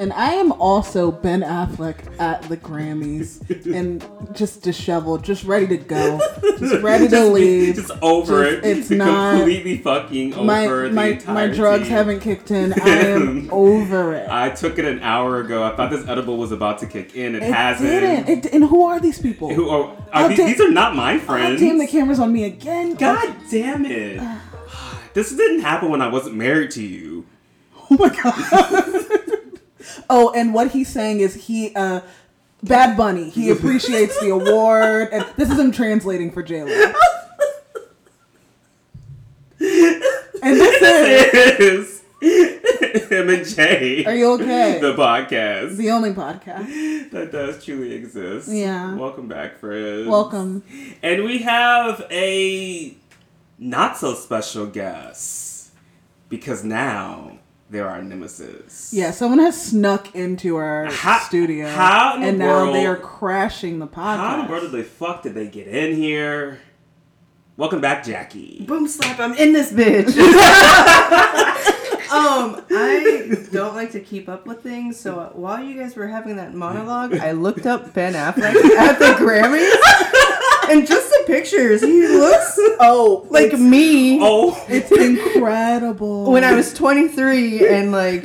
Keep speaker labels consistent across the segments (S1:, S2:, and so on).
S1: And I am also Ben Affleck at the Grammys and just disheveled, just ready to go, just ready to leave.
S2: Just over
S1: Just-
S2: it.
S1: It's not
S2: completely fucking over
S1: my
S2: the
S1: my my drugs haven't kicked in. I am over it.
S2: I took it an hour ago. I thought this edible was about to kick in. It,
S1: it
S2: hasn't.
S1: didn't. It, and who are these people?
S2: Who are,
S1: Oh,
S2: are these,
S1: damn-
S2: these are not my
S1: Oh,
S2: friends.
S1: damn, the camera's on me again.
S2: God damn it. This didn't happen when I wasn't married to you.
S1: Oh my god. Oh, and what he's saying is he uh Bad Bunny, he appreciates the award and this is him translating for J Lo. And this is
S2: him and Jay.
S1: Are you okay?
S2: The podcast
S1: the only podcast.
S2: that does truly exist.
S1: Yeah.
S2: Welcome back, friends.
S1: Welcome.
S2: And we have a not so special guest because now there are nemesis.
S1: Yeah, someone has snuck into our
S2: How-
S1: studio
S2: how in the
S1: and now they are crashing the podcast.
S2: How in the world did the fuck did they get in here? Welcome back, Jackie.
S3: Boom slap, I'm in this bitch. um, I don't like to keep up with things, so while you guys were having that monologue, I looked up Ben Affleck at the Grammys. And just the pictures, he looks
S1: oh,
S3: like me
S2: Oh,
S1: it's incredible.
S3: when I was 23 and like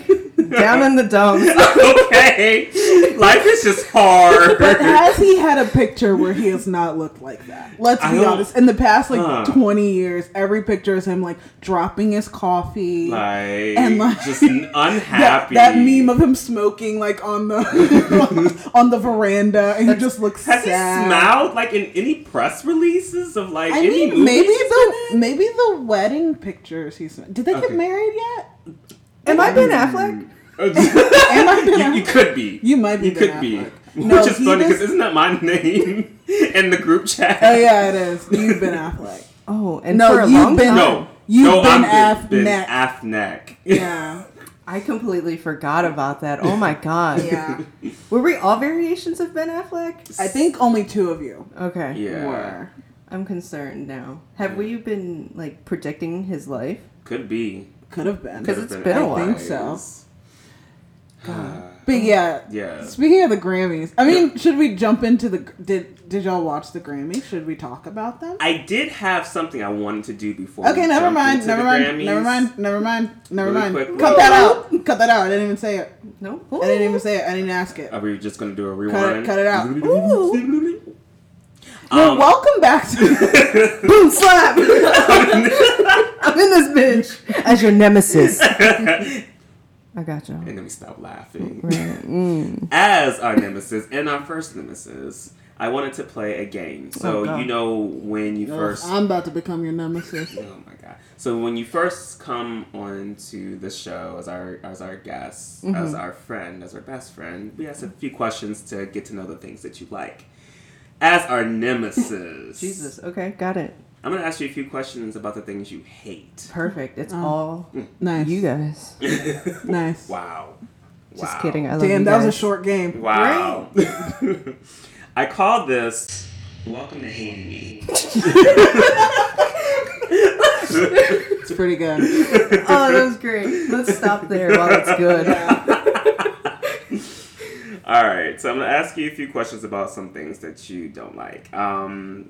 S3: down in the dumps.
S2: okay. Life is just hard.
S1: But has he had a picture where he has not looked like that? Let's be honest. In the past like
S2: Huh.
S1: 20 years, every picture is him like dropping his coffee.
S2: like,
S1: And, like,
S2: just unhappy.
S1: that meme of him smoking like on the on the veranda and he just looks
S2: Has
S1: sad.
S2: he smiled like in any press releases of like
S1: I
S2: any
S1: mean,
S2: movies
S1: maybe the maybe the wedding pictures he's. Did they
S2: Okay.
S1: get married yet?
S3: Am I Ben Affleck?
S1: Am I Ben
S2: you, you could be.
S1: You might be
S2: You
S1: Ben
S2: could be.
S1: No,
S2: Which is funny
S1: does-
S2: because isn't that my name in the group chat?
S1: Oh yeah, it is. You've been Affleck.
S3: Oh, and
S1: No,
S3: for a
S1: you've
S3: long
S1: been-
S3: time,
S2: No.
S1: You've
S2: no,
S1: been
S2: I'm Ben, ben
S1: Affleck.
S2: Affleck.
S1: Yeah,
S3: I completely forgot about that. Oh my god.
S1: yeah.
S3: Were we all variations of Ben Affleck?
S1: I think only two of you
S3: Okay.
S2: Yeah.
S1: were.
S3: I'm concerned now. Have we been like predicting his life?
S2: Could be.
S1: Could have been.
S3: Because it's been a while.
S1: I think so. But yeah,
S2: Yeah.
S1: Speaking of the Grammys, I mean, should we jump into the? Did Did y'all watch the Grammys? Should we talk about them?
S2: I did have something I wanted to do before.
S1: Okay, never mind, never mind,
S2: Grammys.
S1: never mind, never mind, never
S2: Really
S1: mind.
S2: quick.
S1: Cut that out. Cut that out. I didn't even say it.
S3: No.
S1: I didn't even say it. I didn't ask it.
S2: Are we just gonna do a
S1: Cut
S2: rewind?
S1: it, cut it out.
S2: Um,
S1: well, welcome back to.
S3: Boom slap. I'm in this bitch as your nemesis. I got you.
S2: and then we stop laughing.
S3: Right. Mm.
S2: As our nemesis and our first nemesis, I wanted to play a game. So
S3: Oh,
S2: you know when you first.
S1: I'm about to become your nemesis.
S2: Oh my god! So when you first come onto the show as our as our guest,
S3: Mm-hmm.
S2: as our friend, as our best friend, we ask a few questions to get to know the things that you like. As our nemesis,
S3: Jesus. Okay, got it.
S2: I'm gonna ask you a few questions about the things you hate.
S3: Perfect. It's
S1: Oh.
S3: all
S1: Nice.
S3: you guys.
S1: Nice.
S2: Wow.
S3: Just
S2: Wow.
S3: kidding. I love
S1: Damn,
S3: you
S1: that was a short game.
S2: Wow. I called this Welcome to Hating Me.
S1: It's pretty good.
S3: Oh, that was great. Let's stop there while it's good.
S2: All right, so I'm gonna ask you a few questions about some things that you don't like. Um,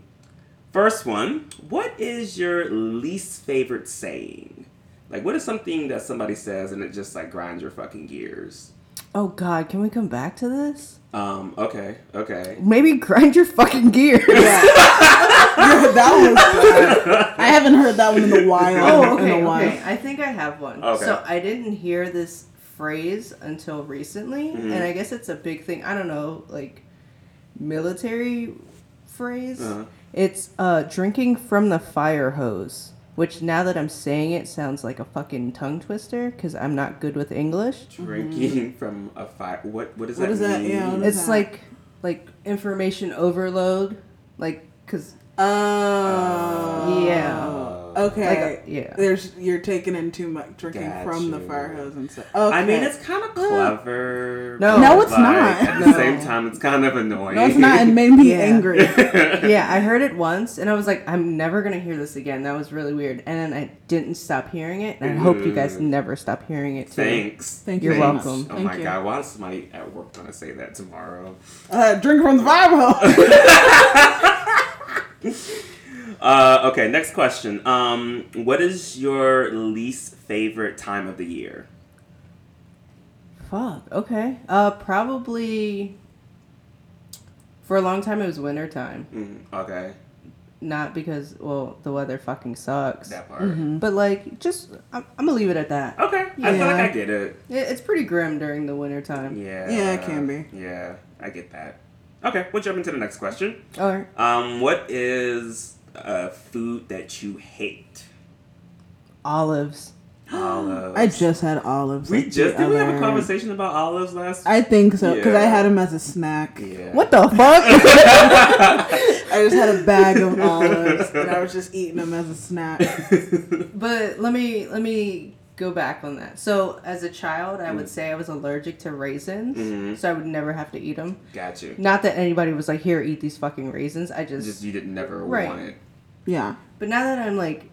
S2: first one, what is your least favorite saying? Like, what is something that somebody says and it just like grinds your fucking gears?
S3: Oh God, can we come back to this?
S2: Um, okay, okay.
S3: Maybe grind your fucking gears.
S1: Yeah, that was. I haven't heard that one in a while.
S3: Oh,
S1: in
S3: okay,
S1: a while.
S3: okay. I think I have one.
S2: Okay.
S3: So I didn't hear this phrase until recently,
S2: Mhm.
S3: and I guess it's a big thing. I don't know, like military phrase.
S2: Uh-huh.
S3: It's uh, drinking from the fire hose. Which now that I'm saying it sounds like a fucking tongue twister because I'm not good with English.
S2: Drinking from a fire. What what does
S1: What
S2: that
S1: is that?
S2: mean?
S1: Yeah, what is
S3: It's
S1: that?
S3: like like information overload, like because
S1: Oh.
S3: Yeah.
S2: Uh,
S1: Okay.
S3: like yeah.
S1: There's you're taking in too much drinking
S2: Got
S1: from the fire hose and stuff. Okay.
S2: I mean, it's kind of clever.
S3: No.
S1: No, it's
S2: but
S1: not.
S2: At the
S3: No.
S2: same time, it's kind of annoying.
S1: no, it's not. It made me
S3: Yeah.
S1: angry.
S3: yeah, I heard it once and I was like, I'm never gonna hear this again. That was really weird. And then I didn't stop hearing it, and I hope you guys
S2: Mm.
S3: never stop hearing it too.
S2: Thanks.
S1: Thank
S3: You're
S1: you.
S2: Thanks.
S3: welcome.
S2: Oh
S1: Thank
S2: my
S1: you.
S2: god, why is somebody at work gonna say that tomorrow?
S1: Uh, drinking from the fire hose.
S2: Uh, okay, next question. Um, what is your least favorite time of the year?
S3: Fuck. Okay. Uh, probably. For a long time, it was winter time.
S2: Mm, okay,
S3: Not because, well, the weather fucking sucks.
S2: that part.
S1: Mm-hmm.
S3: But like, just I'm, I'm gonna leave it at that.
S2: Okay, I feel like
S1: Yeah.
S2: I get it.
S3: It, it's pretty grim during the winter time.
S2: Yeah.
S1: Yeah, it can be.
S2: Yeah, I get that. Okay, we'll jump into the next question.
S3: All right.
S2: Um, what is a food that you hate?
S3: Olives.
S2: Olives.
S1: I just had olives.
S2: We
S1: like
S2: just did we have a conversation about olives last?
S1: I think so because I had them as a snack.
S2: yeah.
S3: What the fuck?
S1: I just had a bag of olives and I was just eating them as a snack.
S3: but let me let me go back on that. So as a child, I
S2: Mm.
S3: would say I was allergic to raisins,
S2: Mhm.
S3: so I would never have to eat them.
S2: Got you.
S3: Not that anybody was like, "Here, eat these fucking raisins." I just,
S2: Just you didn't never
S3: Right.
S2: want it.
S1: Yeah.
S3: but now that I'm like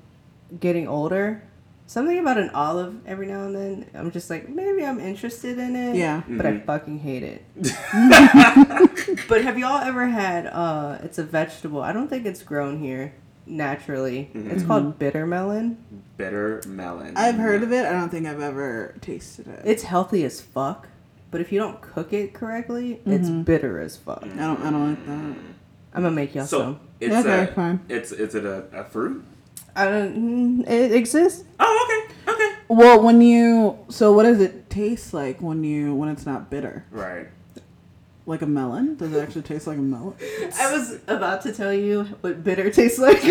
S3: getting older, something about an olive every now and then, I'm just like, maybe I'm interested in it.
S1: Yeah.
S3: But I
S2: Mhm.
S3: fucking hate it. but have y'all ever had? uh It's a vegetable. I don't think it's grown here naturally.
S2: Mhm.
S3: It's called bitter melon.
S2: Bitter melon.
S1: I've heard of it. I don't think I've ever tasted it.
S3: It's healthy as fuck, but if you don't cook it correctly, it's
S1: Mhm.
S3: bitter as fuck.
S1: I don't. I don't like that.
S3: I'm gonna make y'all
S2: So
S3: some.
S2: It's
S1: Okay,
S2: a,
S1: fine.
S2: It's is it a, a fruit?
S3: I don't. mm, It exists.
S2: Oh, okay, okay.
S1: Well, when you so what does it taste like when you when it's not bitter?
S2: Right.
S1: Like a melon? Does it actually taste like a melon?
S3: I was about to tell you what bitter tastes like.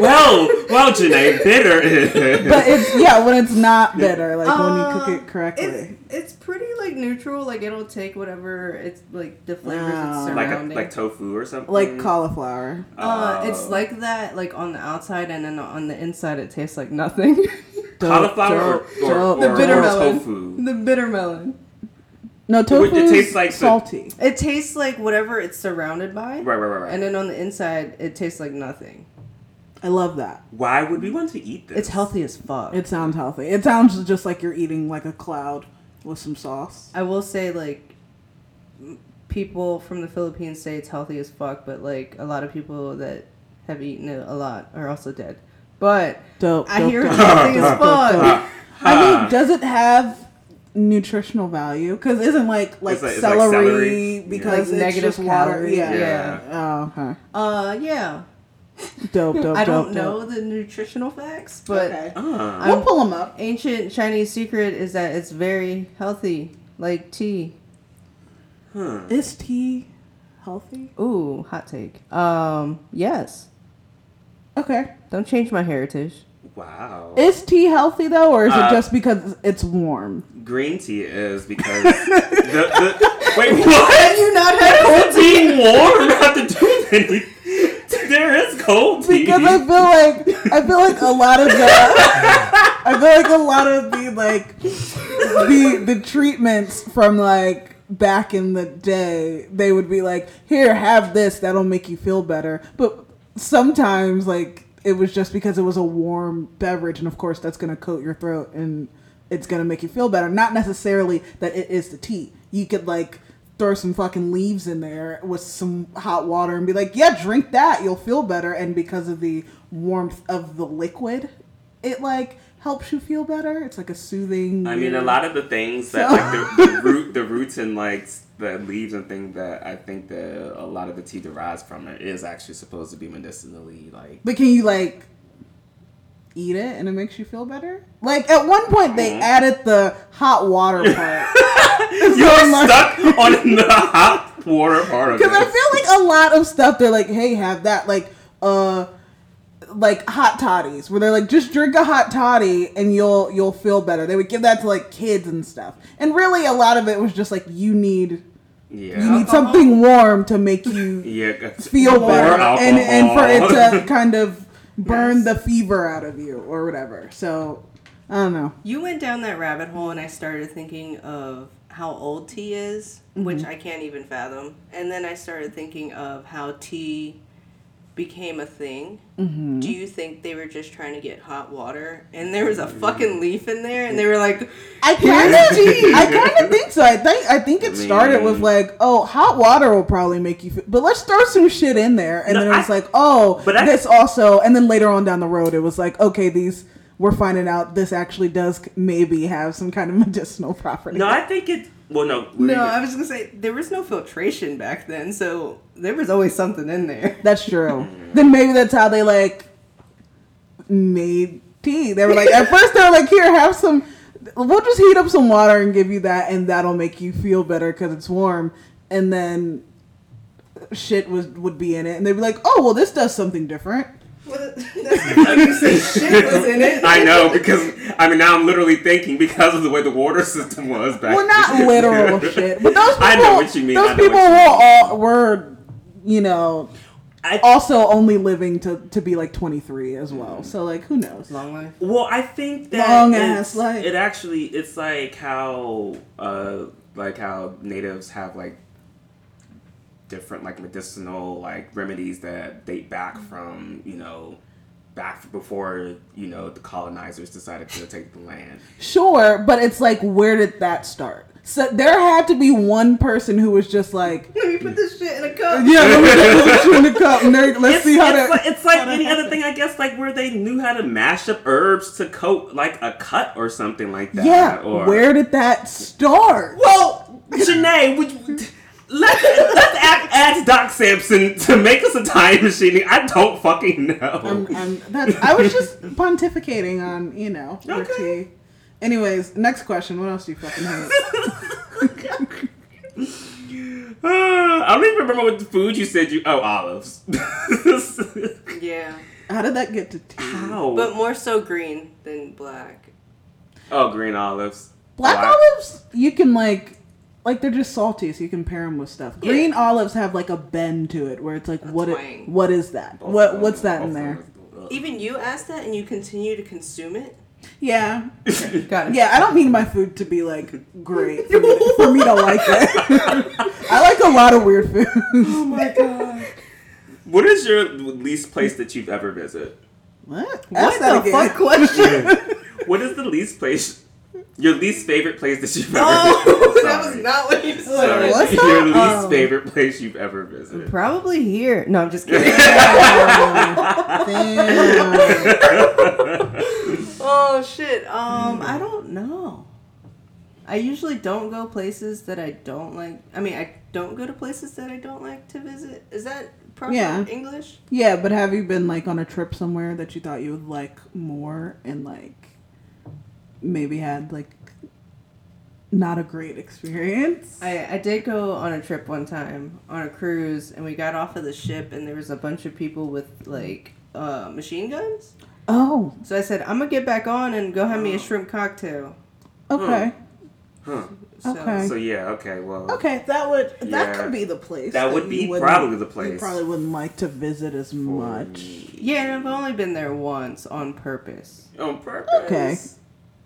S2: well, well, Janay, bitter is.
S1: But it's yeah when it's not bitter, like when you cook
S3: Uh,
S1: it correctly.
S3: It's, it's pretty like neutral. Like it'll take whatever it's like the flavors
S1: Oh.
S3: it's
S2: like a,
S3: surrounding.
S2: like tofu or something.
S1: like cauliflower.
S3: uh,
S2: Oh.
S3: it's like that, like on the outside, and then on the inside, it tastes like nothing.
S1: Dope,
S2: cauliflower
S1: dope,
S2: or, or,
S1: dope.
S2: or,
S3: The bitter
S2: or
S3: melon.
S2: tofu.
S3: the bitter melon.
S1: No,
S2: It
S1: tofu
S2: tastes like the-
S1: salty.
S3: It tastes like whatever it's surrounded by,
S2: Right, right, right, right.
S3: and then on the inside, it tastes like nothing.
S1: I love that.
S2: Why would we want to eat this?
S3: It's healthy as fuck.
S1: It sounds healthy. It sounds just like you're eating like a cloud with some sauce.
S3: I will say like people from the Philippines say it's healthy as fuck, but like a lot of people that have eaten it a lot are also dead. But
S1: Dope.
S3: I
S1: dope,
S3: hear
S1: dope,
S3: it's
S1: dope,
S3: healthy as
S1: dope, dope, dope.
S3: fuck.
S1: I mean, does it have nutritional value? Because isn't like like
S2: It's like- it's like
S1: celery,
S2: celery.
S1: because
S3: Like
S1: it's
S3: negative
S1: just water.
S3: calories,
S1: Yeah.
S3: yeah.
S1: Oh, okay.
S3: Uh, yeah.
S1: Dope. Dope.
S3: I
S1: dope,
S3: don't know
S1: dope.
S3: the nutritional facts, but
S1: okay.
S2: Ah.
S1: we'll pull them up.
S3: ancient Chinese secret is that it's very healthy, like tea.
S2: Huh.
S1: Is tea healthy?
S3: Ooh, hot take. Um, yes.
S1: Okay.
S3: Don't change my heritage.
S2: Wow.
S1: Is tea healthy though, or is
S2: Uh,
S1: it just because it's warm?
S2: Green tea is because the, the wait what?
S3: Have you not had
S2: Cold tea warm have to do anything. There is cold tea.
S1: Because I feel like I feel like a lot of the I feel like a lot of the like the the treatments from like back in the day they would be like here have this that'll make you feel better but sometimes like it was just because it was a warm beverage and of course that's going to coat your throat and it's going to make you feel better. Not necessarily that it is the tea. You could like throw some fucking leaves in there with some hot water and be like yeah drink that. You'll feel better. And because of the warmth of the liquid it like helps you feel better it's like a soothing
S2: I mean, a lot of the things that
S1: So-
S2: like the, the root, the roots and like the leaves and things that I think that a lot of the tea derives from it is actually supposed to be medicinally like.
S1: But can you like eat it and it makes you feel better? Like at one point they
S2: Mhm.
S1: added the hot water part.
S2: You're stuck on the hot water part of
S1: Because I feel like a lot of stuff they're like, hey, have that like uh like hot toddies where they're like just drink a hot toddy and you'll you'll feel better. They would give that to like kids and stuff. And really a lot of it was just like you need
S2: yeah.
S1: you need something warm to make you
S2: yeah.
S1: feel
S2: More
S1: better and and for it to kind of burn
S3: Yes.
S1: the fever out of you or whatever. So I don't know.
S3: You went down that rabbit hole, and I started thinking of how old tea is, which mm-hmm. I can't even fathom. And then I started thinking of how tea became a thing.
S1: Mm-hmm.
S3: Do you think they were just trying to get hot water, and there was a fucking leaf in there, and they were like,
S1: I kind of, I kind of think so. I think, I think it started with like, oh, hot water will probably make you, feel, but let's throw some shit in there, and
S2: No,
S1: then it was
S2: I-
S1: like, oh,
S2: but I-
S1: this also, and then later on down the road, it was like, okay, these, we're finding out this actually does maybe have some kind of medicinal property.
S2: No, I think it. Well, no.
S3: No, I was gonna say there was no filtration back then, so there was always something in there.
S1: That's true. then maybe that's how they like made tea. They were like, at first they were like, here, have some. We'll just heat up some water and give you that, and that'll make you feel better because it's warm. And then shit was would be in it, and they'd be like, oh, well, this does something different.
S3: Well, that's like you say shit was in it.
S2: I know because I mean now I'm literally thinking because of the way the water system was back.
S1: Well, not
S2: then.
S1: literal shit, but those people.
S2: I know what you mean,
S1: Those people were
S2: you
S1: all were, you know,
S2: I,
S1: also only living to to be like twenty three as well. So like, who knows?
S3: Long life.
S2: Well, I think that
S1: Long ass life.
S2: it actually it's like how uh like how natives have like different like medicinal like remedies that date back mm-hmm. from you know back before you know the colonizers decided to take the land.
S1: Sure, but it's like, where did that start? So there had to be one person who was just like,
S3: Let me put this shit in a cup.
S1: yeah, let me put you in the cup. and Let's
S2: it's,
S1: see how
S2: it's
S1: that.
S2: like, it's like any other thing, I guess, like where they knew how to mash up herbs to coat like a cut or something like that.
S1: yeah,
S2: or,
S1: where did that start?
S2: Well, Janay, would you, let's let's ask, ask Doc Sampson to make us a time machine. I don't fucking know.
S1: I'm, I'm, that's, I was just pontificating on, you know,
S2: Okay.
S1: tea. Anyways, next question. What else do you fucking hate?
S2: Uh, I don't even remember what the food you said you. Oh, olives.
S3: Yeah,
S1: How did that get to tea?
S2: How?
S3: but more so green than black.
S2: oh, green olives.
S1: Black
S2: I-
S1: olives, you can like, like they're just salty, so you can pair them with stuff. Green olives have like a bend to it, where it's like, what? It, what is that?
S2: both
S1: What?
S2: them-
S1: What's that in there?
S3: Even you asked that, and you continue to consume it.
S1: Yeah,
S3: Got it.
S1: yeah. I don't need my food to be like great for me, for me to like it. I like a lot of weird food.
S3: Oh my god.
S2: What is your least place that you've ever visited?
S1: What? Ask
S3: What
S1: that
S3: the
S1: again.
S3: fuck question?
S2: what is the least place? Your least favorite place that you've ever
S3: Oh,
S2: visited?
S3: that was not what you
S2: Sorry.
S3: said.
S1: What's
S2: Your least?
S1: Um,
S2: favorite place you've ever visited.
S3: Probably here. No, I'm just kidding.
S1: Damn.
S3: oh shit. Um, I don't know. I usually don't go places that I don't like. I mean, I don't go to places that I don't like to visit. Is that proper
S1: Yeah.
S3: English?
S1: Yeah, but have you been like on a trip somewhere that you thought you would like more and like maybe had like not a great experience?
S3: I, I did go on a trip one time on a cruise, and we got off of the ship, and there was a bunch of people with like uh, machine guns.
S1: Oh,
S3: So I said, I'm gonna get back on and go have me a shrimp cocktail.
S1: okay.
S2: Huh.
S3: So,
S1: Okay.
S2: So yeah, okay, well.
S1: Okay, that would that
S2: Yeah.
S1: could be the place.
S2: That would be probably the
S1: You
S2: place.
S1: probably wouldn't like to visit as much.
S3: Yeah, and I've only been there once on purpose.
S2: On purpose.
S1: Okay.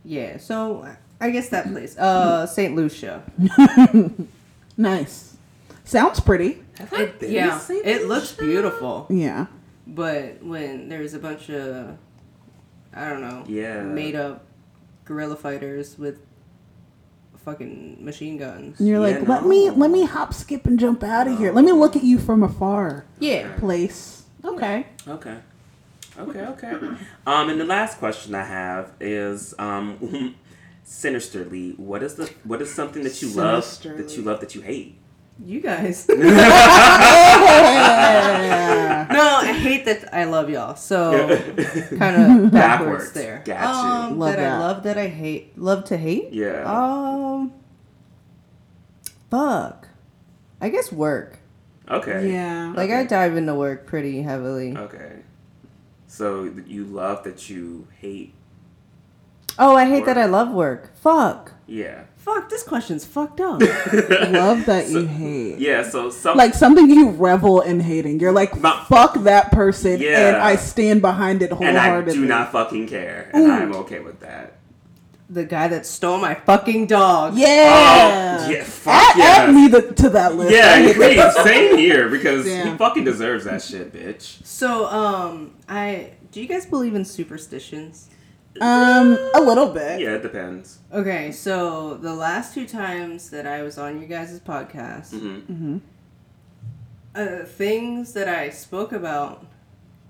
S3: Yeah, so I guess that place, uh, Saint Lucia.
S1: Nice. Sounds pretty.
S2: I
S3: It,
S2: been
S3: yeah,
S2: St.
S3: it looks beautiful,
S1: Yeah.
S3: but when there's a bunch of, I don't know,
S2: Yeah.
S3: made up guerrilla fighters with fucking machine guns.
S1: And you're
S2: Yeah,
S1: like, let me let me hop, skip, and jump out of here. Let me look at you from afar.
S3: Yeah.
S1: Place. Okay.
S2: Okay. Okay, okay. Um, and the last question I have is, um, sinisterly, what is the what is something that you love that you love that you hate?
S3: You guys.
S1: Yeah.
S3: no, I hate that I love y'all. So kind of backwards,
S2: Backwards.
S3: there.
S2: Gotcha.
S3: Um,
S1: Love
S3: that,
S1: that.
S3: I love that I hate. Love to hate.
S2: Yeah.
S3: Um. Fuck. I guess work.
S2: Okay.
S1: yeah.
S3: Like I dive into work pretty heavily.
S2: Okay. So you love that you hate.
S3: Oh, I hate that I love work. Fuck.
S2: Yeah.
S3: Fuck, this question's fucked up.
S1: Love that you hate.
S2: Yeah. So some
S1: Like something you revel in hating. You're like,
S2: Ma-
S1: fuck that person,
S2: Yeah.
S1: and I stand behind it wholeheartedly. and.
S2: I do not fucking care, and I'm okay with that.
S3: The guy that stole my fucking dog.
S1: Yeah.
S2: Oh, yeah, fuck
S1: Add,
S2: yes.
S1: add me the, to that list.
S2: Yeah,
S1: hate
S2: please, same here because he fucking deserves that shit, bitch.
S3: So, um, I do you guys believe in superstitions?
S1: Um, a little bit.
S2: Yeah, it depends.
S3: Okay, so the last two times that I was on your guys' podcast,
S2: hmm
S3: uh, things that I spoke about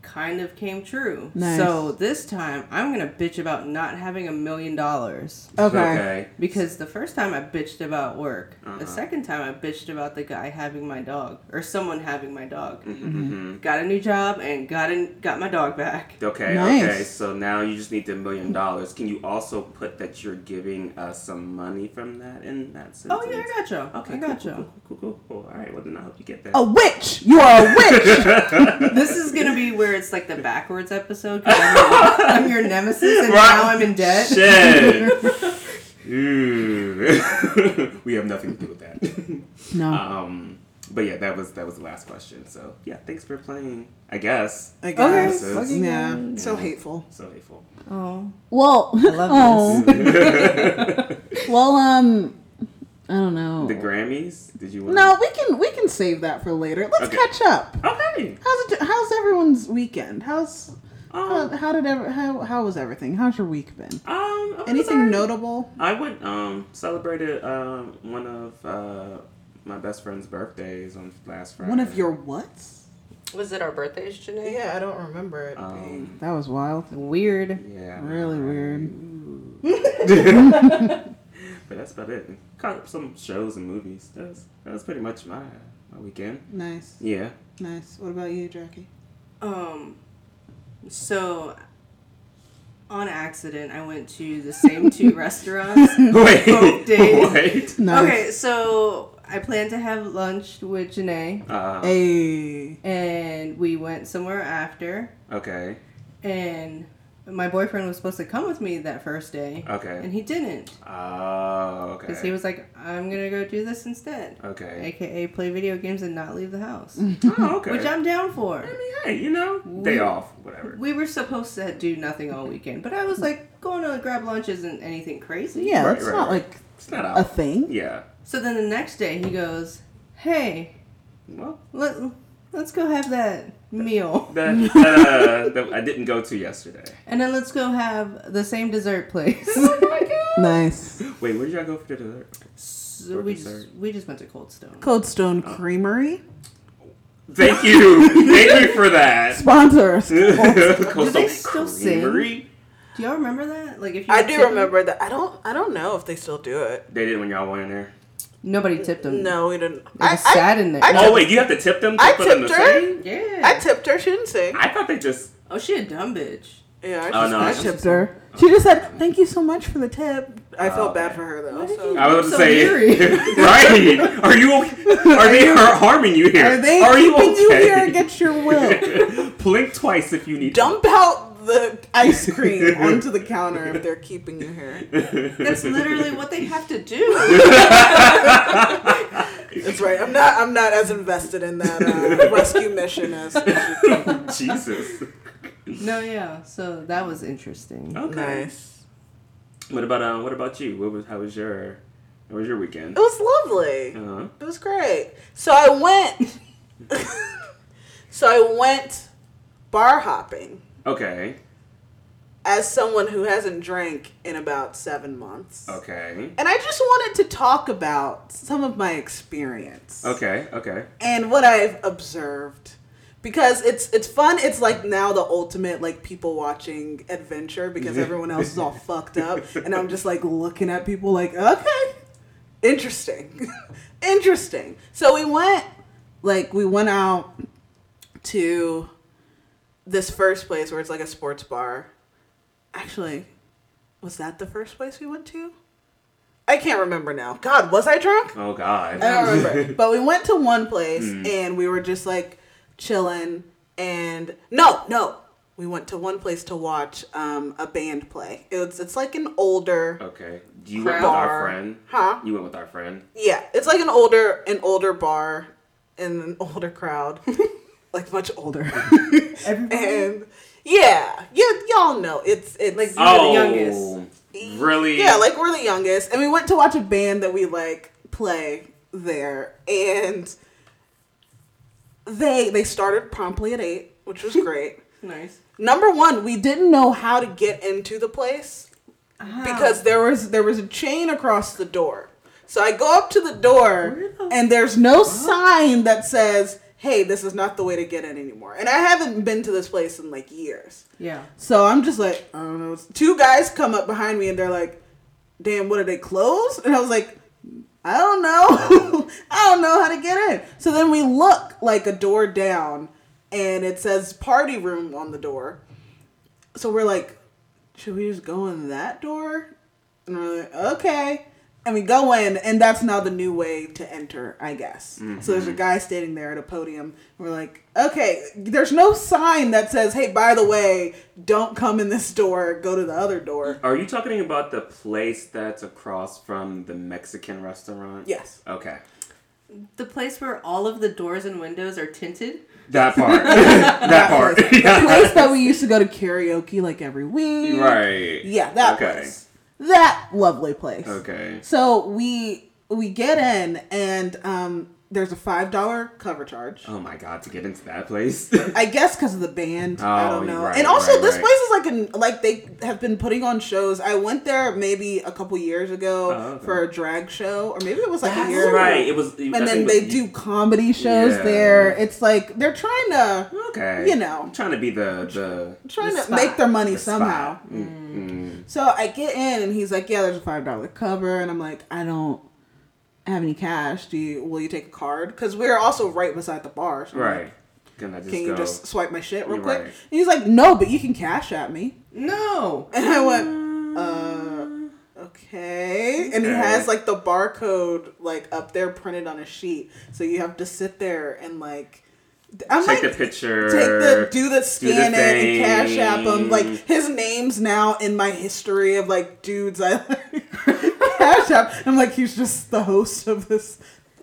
S3: kind of came true.
S1: Nice.
S3: So this time I'm gonna bitch about not having a million dollars.
S1: Okay.
S2: Okay.
S3: Because the first time I bitched about work,
S2: Uh-huh.
S3: the second time I bitched about the guy having my dog or someone having my dog.
S2: hmm
S3: Got a new job and got in, got my dog back.
S2: Okay.
S1: Nice.
S2: Okay. So now you just need the million dollars. Can you also put that you're giving us some money from that in that sentence?
S3: Oh yeah, I got you.
S2: Okay.
S3: I got
S2: cool,
S3: you.
S2: Cool, cool, cool, cool. All right. Well, then I hope you get that.
S1: A witch. You are a witch.
S3: This is gonna be where it's like the backwards episode. I'm, your, I'm your nemesis, and
S2: Right.
S3: now I'm in debt.
S2: Shit. We have nothing to do with that.
S1: no.
S2: Um, but yeah, that was that was the last question. So yeah, thanks for playing. I guess.
S1: I
S3: Okay.
S1: guess.
S2: Fucking
S1: Yeah.
S2: yeah.
S1: So hateful.
S2: So hateful.
S3: Oh,
S1: Well,
S3: I love
S1: oh. well, um, I don't know.
S2: The Grammys? Did you? Wanna...
S1: no, we can we can save that for later. Let's
S2: Okay.
S1: catch up.
S2: Okay.
S1: How's it? How's everyone's weekend? How's how,
S2: Um,
S1: how did ever how how was everything? How's your week been?
S2: um, it was
S1: Anything
S2: alright.
S1: notable?
S2: I went um celebrated um one of uh my best friend's birthdays on last Friday.
S1: One of your what?
S3: was it our birthdays, Janay?
S1: Yeah, I don't remember it.
S2: Um,
S1: that was wild.
S3: Weird.
S2: yeah.
S1: Really weird.
S2: but that's about it. Caught up some shows and movies. That was that was pretty much my my weekend.
S1: Nice,
S2: Yeah.
S1: nice. What about you, Jackie?
S3: Um, so on accident, I went to the same two restaurants.
S2: Wait.
S3: Both days.
S2: Wait.
S1: Nice.
S3: Okay, so I planned to have lunch with Janay,
S2: Uh,
S1: Hey.
S3: and we went somewhere after.
S2: okay.
S3: And my boyfriend was supposed to come with me that first day,
S2: Okay.
S3: and he didn't
S2: Oh, okay.
S3: because he was like, "I'm gonna go do this instead."
S2: okay.
S3: AKA play video games and not leave the house,
S2: Oh, okay.
S3: which I'm down for.
S2: I mean, hey, you know, day
S3: We-
S2: off, whatever.
S3: We were supposed to do nothing all weekend, but I was like, going to grab lunch isn't anything crazy.
S1: Yeah,
S2: Right,
S1: it's
S2: right,
S1: not
S2: right.
S1: like
S2: It's not
S1: a thing.
S2: Yeah.
S3: So then the next day he goes, "Hey,
S2: Well,
S3: let let's go have that meal,
S2: that, uh, that I didn't go to yesterday.
S3: and then let's go have the same dessert place." Oh my god!
S1: Nice.
S2: Wait, where did y'all go for the dessert?
S3: so we
S2: dessert.
S3: just we just went to Cold Stone.
S1: Cold Stone Creamery
S2: Thank you. Thank you for that.
S1: sponsors.
S2: Coastal
S3: they still sing?
S2: Creamery?
S3: Do y'all remember that? Like if you
S4: I do
S3: tipping-
S4: remember that. I don't. I don't know if they still do it.
S2: They did when y'all went in there.
S3: Nobody tipped them.
S4: No, we didn't.
S3: it
S4: I,
S3: was sad in there.
S4: I
S2: Oh wait, you have to tip them to
S4: I
S2: for them to
S4: tipped her.
S2: sing?
S3: yeah.
S4: I, I tipped her. She didn't sing.
S2: I thought they just.
S3: oh, she a dumb bitch.
S4: Yeah, I
S2: Oh,
S4: just,
S2: no,
S1: I
S2: I
S1: tipped her. She just said, "Thank you so much for the tip."
S4: I felt
S2: Oh,
S4: bad
S2: okay.
S4: for her though. So.
S2: I was about to
S3: So
S2: say,
S3: eerie.
S2: right? Are you? Are they har- harming you here?
S1: Are they
S2: you
S1: keeping you
S2: okay?
S1: here against your will?
S2: Blink twice if you need.
S4: Dump out the ice cream onto the counter if they're keeping you here.
S3: That's literally what they have to do.
S4: That's right. I'm not. I'm not as invested in that uh, rescue mission as.
S2: Jesus.
S3: no, yeah. So that was interesting.
S2: Okay.
S4: Nice.
S2: What about um? What about you? What was? How was your? How was your weekend?
S4: It was lovely.
S2: Uh-huh.
S4: It was great. So I went. so I went bar hopping
S2: Okay.
S4: as someone who hasn't drank in about seven months.
S2: Okay.
S4: And I just wanted to talk about some of my experience
S2: Okay. Okay.
S4: and what I've observed. Because it's it's fun. It's like now the ultimate like people watching adventure because everyone else is all fucked up and I'm just like looking at people like, okay. Interesting. Interesting. So we went like we went out to this first place where it's like a sports bar. Actually, was that the first place we went to? I can't remember now. God, was I drunk?
S2: Oh God.
S4: I don't remember. but we went to one place
S2: Hmm.
S4: and we were just like chilling and no, no.
S1: we went to one place to watch um, a band play. It's it's like an older,
S2: Okay. You went with our friend.
S1: huh?
S2: You went with our friend.
S1: Yeah, it's like an older an older bar and an older crowd, like much older. And yeah, you y'all know it's it's
S3: Like-
S1: like
S3: You're the
S2: oh,
S3: youngest.
S2: really?
S1: yeah, like we're the youngest, and we went to watch a band that we like play there, and they they started promptly at eight, which was great.
S3: nice.
S1: Number one, we didn't know how to get into the place because there was there was a chain across the door. So I go up to the door
S3: the
S1: and there's no sign that says, "Hey, this is not the way to get in anymore." And I haven't been to this place in like years.
S3: Yeah.
S1: So I'm just like, I don't know. Two guys come up behind me and they're like, "Damn, what are they closed? And I was like, "I don't know. I don't know how to get in." So then we look like a door down, and it says "party room" on the door. So we're like, "Should we just go in that door?" And we're like, "Okay." And we go in, and that's now the new way to enter, I guess. So there's a mm-hmm. guy standing there at a podium. We're like, okay, there's no sign that says, hey, by the way, don't come in this door, go to the other door.
S2: Are you talking about the place that's across from the Mexican restaurant?
S1: Yes.
S2: Okay.
S3: The place where all of the doors and windows are tinted.
S2: That part. that part.
S1: The place that we used to go to karaoke like every week.
S2: right.
S1: Yeah, that
S2: Okay.
S1: place. That lovely place.
S2: Okay.
S1: So we we get in and um there's a five dollar cover charge.
S2: Oh my god, to get into that place.
S1: I guess because of the band. I
S2: Oh,
S1: don't know.
S2: right,
S1: and also,
S2: right,
S1: this
S2: right.
S1: place is like an like they have been putting on shows. I went there maybe a couple years ago
S2: Oh, okay.
S1: for a drag show, or maybe it was like a
S2: That's
S1: year. ago.
S2: right. It was.
S1: And then they do comedy shows
S2: Yeah.
S1: there. It's like they're trying to
S2: Okay.
S1: you know.
S2: I'm trying to be the the,
S1: trying
S3: The
S1: to make their money
S2: the
S1: somehow.
S2: Mm, mm.
S1: So I get in and he's like, "Yeah, there's a five dollar cover," and I'm like, "I don't have any cash. Do you? Will you take a card? Because we're also right beside the bar. So I'm like,
S2: Right. Can I just
S1: Can
S2: go?
S1: you just swipe my shit real
S2: You're
S1: quick?
S2: right.
S1: And he's like, "No, but you can cash at me."
S3: No.
S1: And I went, uh, okay. And he has like the barcode like up there printed on a sheet, so you have to sit there and like. I'm
S2: Take
S1: like,
S2: the picture.
S1: take the do the scan it and cash app him. Like his name's now in my history of like dudes I like cash app. I'm like he's just the host of this,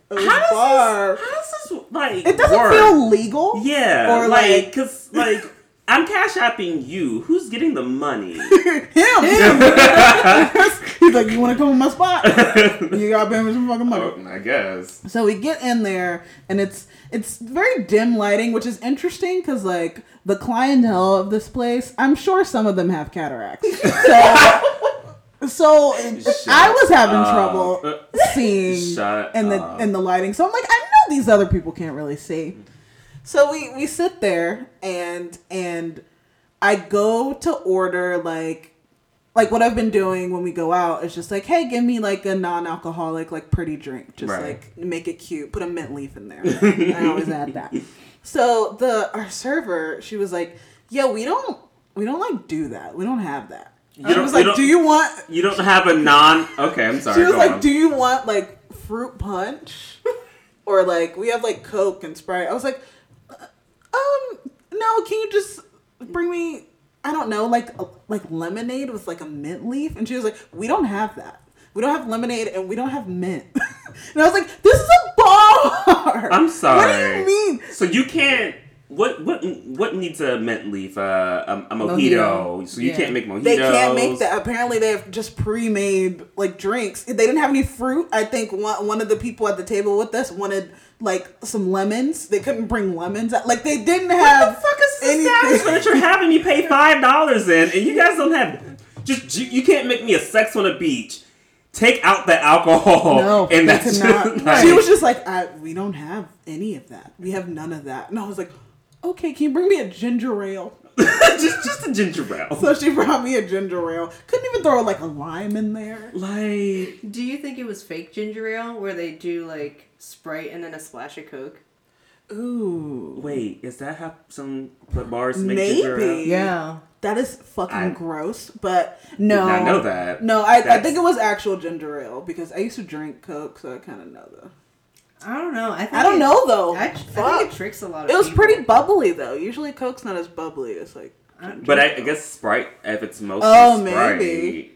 S1: of this
S2: How does
S1: bar.
S2: this? How does this like?
S1: it doesn't
S2: work?
S1: feel legal.
S2: Yeah.
S1: Or,
S2: like,
S1: like-
S2: cause like I'm cash apping you. Who's getting the money?
S1: him. he's like, you want to come in my spot? you got to pay me some fucking money.
S2: oh, I guess.
S1: So we get in there, and it's it's very dim lighting, which is interesting because like the clientele of this place, I'm sure some of them have cataracts. So, so I was having
S2: up.
S1: trouble seeing
S2: Shut
S1: in the
S2: up.
S1: in the lighting. So I'm like, I know these other people can't really see. So we we sit there and and I go to order like like what I've been doing when we go out is just like, hey, give me like a non-alcoholic, like pretty drink. Just
S2: Right.
S1: like make it cute. Put a mint leaf in there. I always add that. So the our server, she was like, yeah, we don't we don't like do that. We don't have that.
S2: You don't-
S1: was like, do you want?
S2: You don't have a non. Okay, I'm sorry.
S1: She was like,
S2: on.
S1: do you want like fruit punch? or like we have like Coke and Sprite. I was like, uh, um, no. Can you just bring me? I don't know, like a, like lemonade with like a mint leaf. And she was like, we don't have that. We don't have lemonade and we don't have mint. and I was like, this is a bar.
S2: I'm sorry.
S1: What do you mean?
S2: So you can't. What what what needs a mint leaf? Uh, a, a mojito.
S3: Mojito.
S2: So you
S3: Yeah.
S2: can't make mojitos.
S1: They can't make that. Apparently, they have just pre-made like drinks. They didn't have any fruit. I think one one of the people at the table with us wanted like some lemons. They couldn't bring lemons. Like they didn't have.
S2: What the fuck is this
S1: anything.
S2: establishment that you're having me pay five dollars in, and you guys don't have just you, you can't make me a sex on a beach. Take out the alcohol.
S1: No,
S2: and that's
S1: not.
S2: like-
S1: She was just like, I, "We don't have any of that. We have none of that." And I was like, "Okay, can you bring me a ginger ale?"
S2: just just a ginger ale.
S1: So she brought me a ginger ale. Couldn't even throw like a lime in there.
S2: like
S3: Do you think it was fake ginger ale where they do like Sprite and then a splash of Coke?
S1: Ooh,
S2: wait, is that how some bars make ginger ale?
S1: maybe.
S3: Yeah.
S1: That is fucking
S2: I
S1: gross, but no.
S2: I know that.
S1: No, I, I think it was actual ginger ale because I used to drink Coke, so I kind of know the.
S3: I don't know. I, think
S1: I don't
S3: it-
S1: know though.
S3: I, I think it tricks a lot of
S1: It was
S3: people.
S1: pretty bubbly though. Usually Coke's not as bubbly. It's like
S3: don't
S2: But I, I guess Sprite, if it's mostly
S4: Oh,
S2: Sprite.
S4: maybe.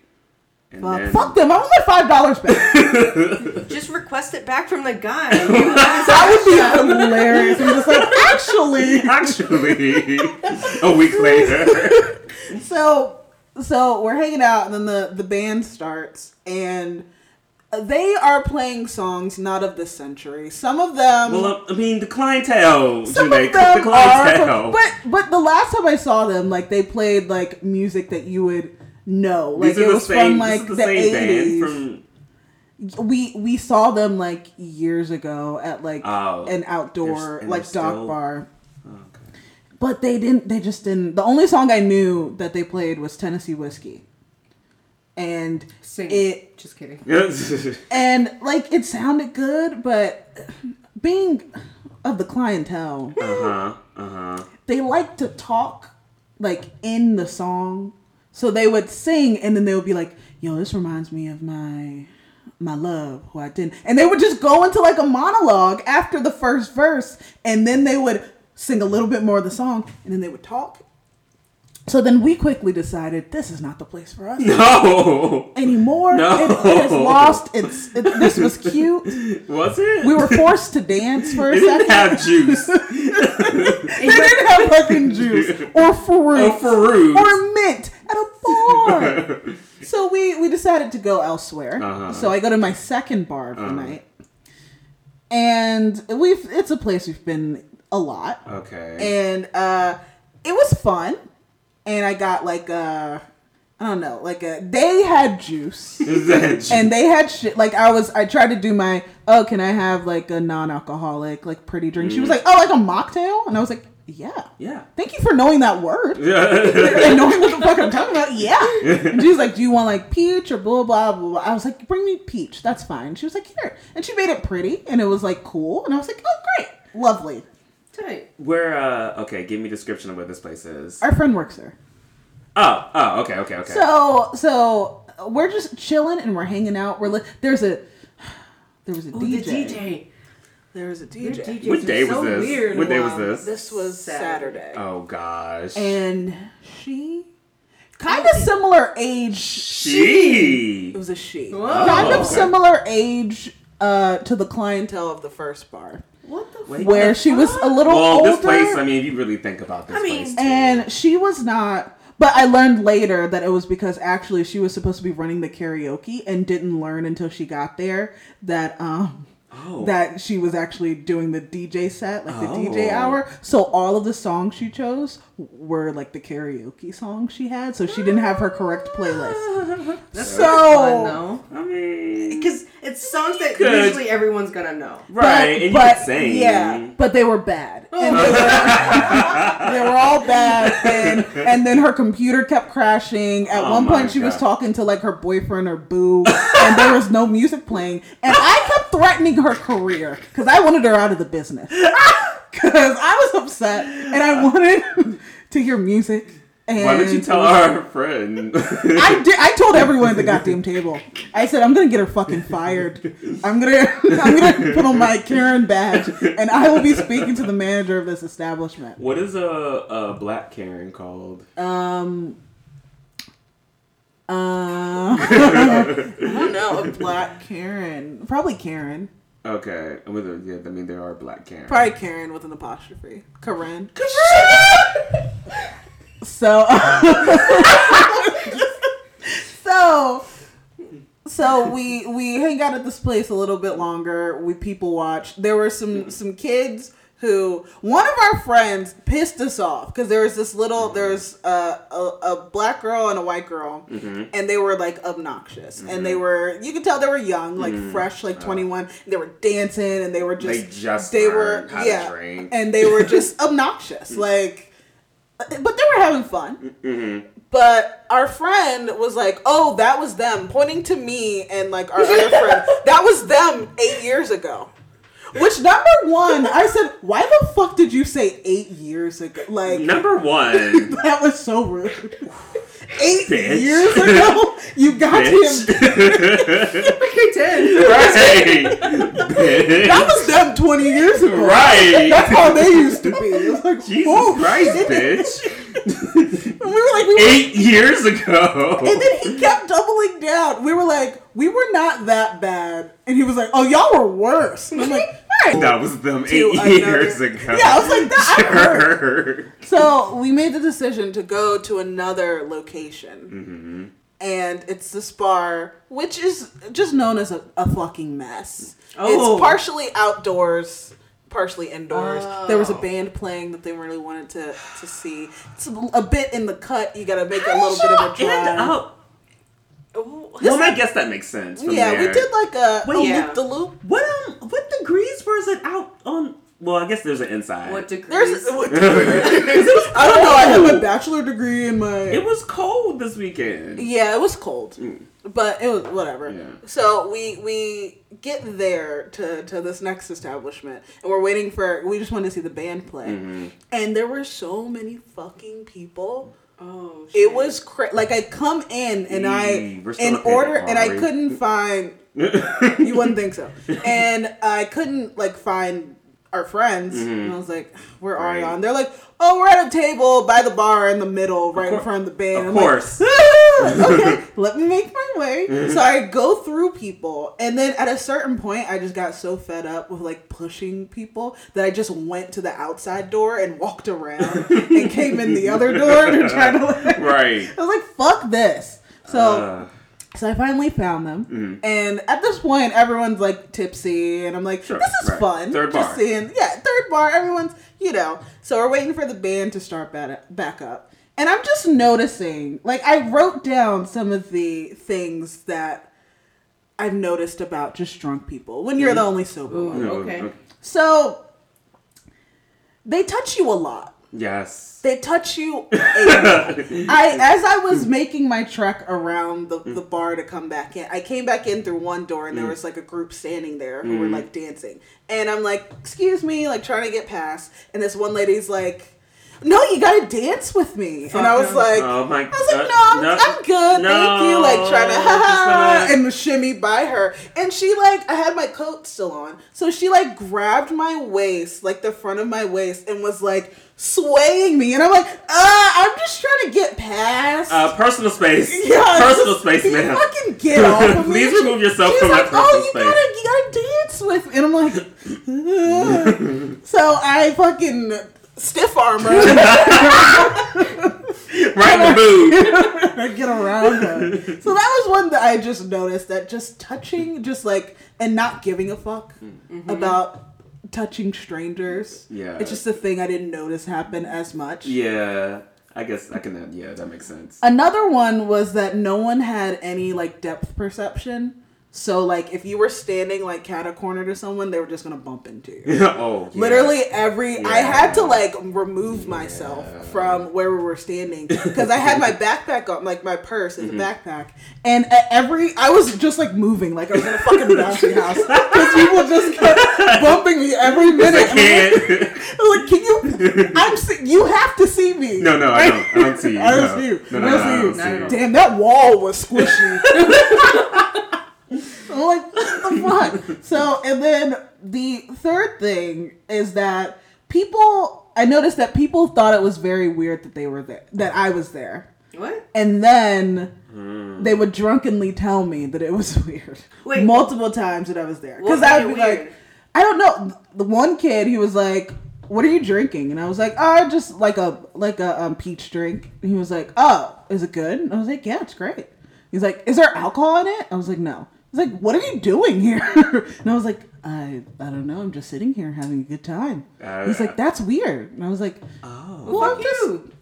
S1: Fuck,
S2: then,
S1: fuck them. I want my five dollars back.
S3: Just request it back from the guy.
S1: That would be hilarious. I'm just like, actually.
S2: Actually, a week later.
S1: So, so we're hanging out, and then the the band starts, and they are playing songs not of this century. Some of them.
S2: well, I mean, the clientele,
S1: some
S2: Janay,
S1: of them
S2: the
S1: are, but but the last time I saw them, like they played like music that you would know, like it was
S2: same,
S1: from like the
S2: the same band
S1: eighties. we we saw them like years ago at like
S2: Oh.
S1: an outdoor
S2: and
S1: like dock
S2: still-
S1: bar.
S2: oh, okay.
S1: But they didn't. They just didn't. The only song I knew that they played was Tennessee Whiskey, and
S3: Sing.
S1: it
S3: Just kidding.
S1: and like it sounded good, but being of the clientele,
S2: uh huh. Uh huh.
S1: they like to talk like in the song. So they would sing and then they would be like, "Yo, this reminds me of my my love who I didn't." And they would just go into like a monologue after the first verse and then they would sing a little bit more of the song and then they would talk. So then we quickly decided this is not the place for us
S2: No.
S1: anymore.
S2: No.
S1: It, it has lost its. It, this was cute.
S2: Was it?
S1: We were forced to dance for a
S2: It didn't
S1: second.
S2: have juice.
S1: they didn't have fucking juice or fruit
S2: Oh, fruit.
S1: or mint at a bar. so we we decided to go elsewhere.
S2: Uh-huh.
S1: So I go to my second bar of the
S2: Uh-huh.
S1: night, and we've it's a place we've been a lot,
S2: Okay.
S1: and uh, it was fun. And I got like a I don't know like a they had juice.
S2: Juice?
S1: and they had shit like I was I tried to do my oh can I have like a non-alcoholic like pretty drink? She was
S2: Mm.
S1: like oh like a mocktail? And I was like yeah.
S2: Yeah.
S1: thank you for knowing that word.
S2: Yeah.
S1: and knowing what the fuck I'm talking about? Yeah. And she was like do you want like peach or blah blah blah blah? I was like bring me peach. That's fine. She was like here. And she made it pretty and it was like cool. And I was like oh great. Lovely
S3: Tight.
S2: Where? Uh. Okay. Give me a description of where this place is.
S1: our friend works there
S2: Oh. Oh. Okay. Okay. Okay.
S1: so so we're just chilling and we're hanging out we're li- there's a there was a
S3: Oh,
S1: DJ.
S3: the DJ.
S4: There was a
S3: Their
S4: DJ.
S3: DJs
S2: What day was
S3: so
S2: this?
S3: Weird.
S2: What day was this?
S4: This was
S3: Saturday.
S4: Saturday.
S2: oh gosh.
S1: and she kind of similar age
S2: she.
S4: It was a she.
S3: Whoa.
S1: kind
S2: Oh,
S1: of
S2: okay.
S1: similar age uh to the clientele
S4: of the first bar.
S3: What the
S2: Wait.
S1: where she was a little
S2: Well,
S1: older
S2: this place. I mean, if you really think about this
S3: I mean-
S2: place, too.
S1: and she was not but I learned later that it was because actually she was supposed to be running the karaoke and didn't learn until she got there that um
S2: oh,
S1: that she was actually doing the DJ set, like the DJ
S2: Oh.
S1: hour. So all of the songs she chose were like the karaoke songs she had. So she didn't have her correct playlist.
S3: That's
S1: So-
S3: fun though.
S2: I mean,
S3: Because it's songs that
S2: Could.
S3: usually everyone's gonna know.
S2: right, and you
S1: but
S2: could sing.
S1: yeah, but they were bad. Oh. And they, were, they were all bad, and and then her computer kept crashing. At
S2: Oh
S1: one
S2: my
S1: point, she was talking to like her boyfriend or boo, and there was no music playing. And I kept threatening her career because I wanted her out of the business because I was upset and I wanted to hear music. And
S2: Why didn't you tell our friend?
S1: I did. I told everyone at the goddamn table. I said I'm gonna get her fucking fired. I'm gonna I'm gonna put on my Karen badge, and I will be speaking to the manager of this establishment.
S2: what is a, a black Karen called?
S1: Um. Uh, I don't know. A black Karen, probably Karen.
S2: Okay, with a, yeah, I mean there are black Karen.
S4: Probably Karen with an apostrophe. Karen. Karen.
S1: So, so, so we we hang out at this place a little bit longer. We people watch. There were some some kids who one of our friends pissed us off because there was this little there was a, a, a black girl and a white girl mm-hmm. and they were like obnoxious. And they mm-hmm. were you could tell they were young like mm-hmm. fresh like uh. 21 they were dancing and they were just
S2: They just
S1: they were
S2: learned how to
S1: yeah. and they were just obnoxious. Like but they were having fun
S2: Mm-hmm.
S4: But our friend was like, "Oh, that was them," pointing to me and like our other friend. That was them eight years ago.
S1: Which number one, I said, why the fuck did you say eight years ago? Like
S2: Number one,
S1: that was so rude. Eight
S2: Bitch.
S1: years ago, you got
S2: bitch.
S1: him.
S3: Okay, ten.
S2: right, bitch.
S1: That was them twenty years ago.
S2: Right.
S1: That's how they used to be. It was like,
S2: Jesus
S1: oh,
S2: Christ, bitch.
S5: we were like, we were,
S2: Eight years ago.
S5: and then he kept doubling down. We were like, we were not that bad, and he was like, oh, y'all were worse. And I'm like, all right.
S2: that was them
S5: To
S2: eight
S5: another-
S2: years ago.
S5: Yeah, I was like, that- I heard.
S2: Sure.
S1: So we made the decision to go to another location.
S2: Mm-hmm.
S1: And it's this bar, which is just known as a, a fucking mess.
S3: Oh.
S1: It's partially outdoors, partially indoors.
S3: Oh.
S1: There was a band playing that they really wanted to, to see. It's a, a bit in the cut. You gotta make a little bit of a
S2: And
S1: drive.
S2: out.
S1: Ooh,
S2: Well, I guess that makes sense. From
S1: yeah, we did like a,
S2: Wait,
S1: a
S3: yeah.
S1: loop the loop.
S2: What um? What degrees was it out on? Well, I guess there's an inside.
S3: What degrees?
S1: There's,
S2: it
S5: I don't know. I have my bachelor degree in my.
S2: It was cold this weekend.
S1: Yeah, it was cold,
S2: Mm.
S1: but it was whatever.
S2: Yeah.
S1: So we we get there to to this next establishment, and we're waiting for. We just wanted to see the band play,
S2: Mm-hmm.
S1: and there were so many fucking people.
S3: Oh, shit.
S1: It was cra- like I come in and I
S2: still
S1: in order, and I couldn't find. You wouldn't think so, and I couldn't like find our friends, and I was like, "Where are
S2: Mm-hmm. Right.
S1: y'all?" And they're like, "Oh, we're at a table by the bar in the middle, right in front of the band."
S2: Of
S1: I'm like,
S2: course.
S1: okay, let me make my way. So I go through people, and then at a certain point, I just got so fed up with like pushing people that I just went to the outside door and walked around and came in the other door to try to. Like,
S2: right.
S1: I was like, "Fuck this!" So.
S2: Uh,
S1: So I finally found them,
S2: Mhm.
S1: and at this point, everyone's like tipsy, and I'm like,
S2: Sure,
S1: "This is
S2: right.
S1: fun."
S2: Third
S1: Just
S2: bar.
S1: seeing, yeah, third bar. Everyone's, you know. So we're waiting for the band to start back back up, and I'm just noticing. Like I wrote down some of the things that I've noticed about just drunk people when you're the only sober
S3: Ooh.
S1: one.
S2: no,
S3: Okay.
S2: no.
S1: So they touch you a lot.
S2: Yes.
S1: They touch you. I as I was making my trek around the, the bar to come back in, I came back in through one door and there mm. was like a group standing there who were mm. like dancing, and I'm like, "Excuse me," like trying to get past, and this one lady's like. No, you gotta dance with me, and I was like,
S2: Oh my
S1: I was like, no,
S2: No.
S1: I'm good, thank you. Like trying to
S2: No,
S1: ha
S2: just
S1: ha
S2: gonna-
S1: and shimmy by her, and she like, I had my coat still on, so she like grabbed my waist, like the front of my waist, and was like swaying me, and I'm like, ah, I'm just trying to get past.
S2: Uh, personal space.
S1: Yeah,
S2: personal
S1: just-
S2: space, man.
S1: fucking get off of me.
S2: Please remove yourself
S1: she's
S2: from my
S1: like,
S2: personal
S1: oh, you gotta, you gotta dance with me. And I'm like, so I fucking stiff arm her.
S2: right in the mood.
S5: Get around her.
S1: So that was one that I just noticed that just touching, just like, and not giving a fuck about touching strangers.
S2: Yeah.
S1: It's just a thing I didn't notice happen as much.
S2: Yeah. I guess I can. Yeah, that makes sense.
S1: Another one was that no one had any like depth perception. So like if you were standing like cat a corner to someone, they were just gonna bump into you. Yeah.
S2: oh. yeah.
S1: Literally every I had to like remove myself
S2: Yeah.
S1: from where we were standing because I had my backpack on, like my purse
S2: Mm-hmm.
S1: is a backpack, and at every I was just like moving like I was in a fucking bouncy house because people just kept bumping me every minute.
S2: I can't.
S1: I'm like, can you? I'm see, you have to see me.
S2: no, no, I don't. I don't see you.
S5: I don't
S2: no.
S5: see you.
S2: No, no,
S5: I
S2: no,
S5: don't see
S2: I
S5: you.
S2: don't
S3: Not at all.
S2: see you.
S1: Damn, that wall was squishy. I'm like, what the fuck? So, and then the third thing is that people, I noticed that people thought it was very weird that they were there, that I was there.
S3: What?
S1: And then
S2: Hmm.
S1: they would drunkenly tell me that it was weird.
S3: Wait.
S1: Multiple times that I was there. Because I would be
S3: weird?
S1: like, I don't know. The one kid, he was like, "What are you drinking?" And I was like, "Oh, just like a like a um, peach drink." And he was like, "Oh, is it good?" And I was like, "Yeah, it's great." He's like, "Is there alcohol in it?" I was like, "No." He's like, "What are you doing here?" and I was like, "I I don't know. I'm just sitting here having a good time."
S2: Uh,
S1: He's like, "That's weird." And I was like,
S2: Oh.
S1: "Well, I'm just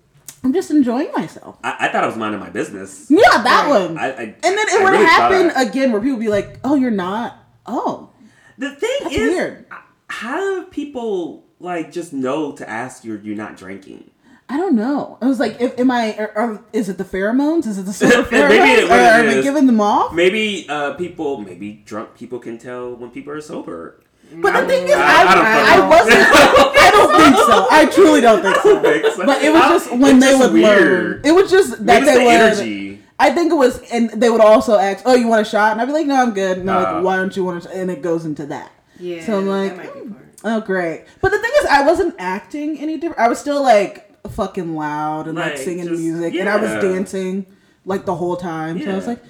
S1: I'm just enjoying myself."
S2: I, I thought I was minding my business.
S1: Yeah, that one.
S2: I, I,
S1: and then it
S2: I
S1: would
S2: really
S1: happen
S2: I-
S1: again where people would be like, "Oh, you're not." Oh,
S2: The thing
S1: That's
S2: is,
S1: weird.
S2: how do people like just know to ask you you're not drinking?
S1: I don't know. I was like, if, "Am I? Or, or is it the pheromones? Is it the solar pheromones?
S2: Maybe it- what
S1: or
S2: it
S1: are we giving them off?"
S2: Maybe uh, people, maybe drunk people can tell when people are sober.
S1: But the thing is,
S2: I-
S1: I,
S2: I don't
S1: I, wasn't. I don't think so. I truly don't think so.
S2: Thanks.
S1: But it was just when
S2: it's
S1: they
S2: just
S1: would learn. It was just that
S2: Maybe it's
S1: they
S2: the
S1: would.
S2: energy.
S1: I think it was, and they would also ask, "Oh, you want a shot?" And I'd be like, "No, I'm good." And they're
S2: Uh.
S1: like, "Why don't you want?" A And it goes into that.
S3: Yeah.
S1: So I'm like,
S3: that might be part.
S1: Oh, great. But the thing is, I wasn't acting any different. I was still like, fucking loud and like,
S2: Like,
S1: singing
S2: just-
S1: music, and I was dancing like the whole time. So I was like,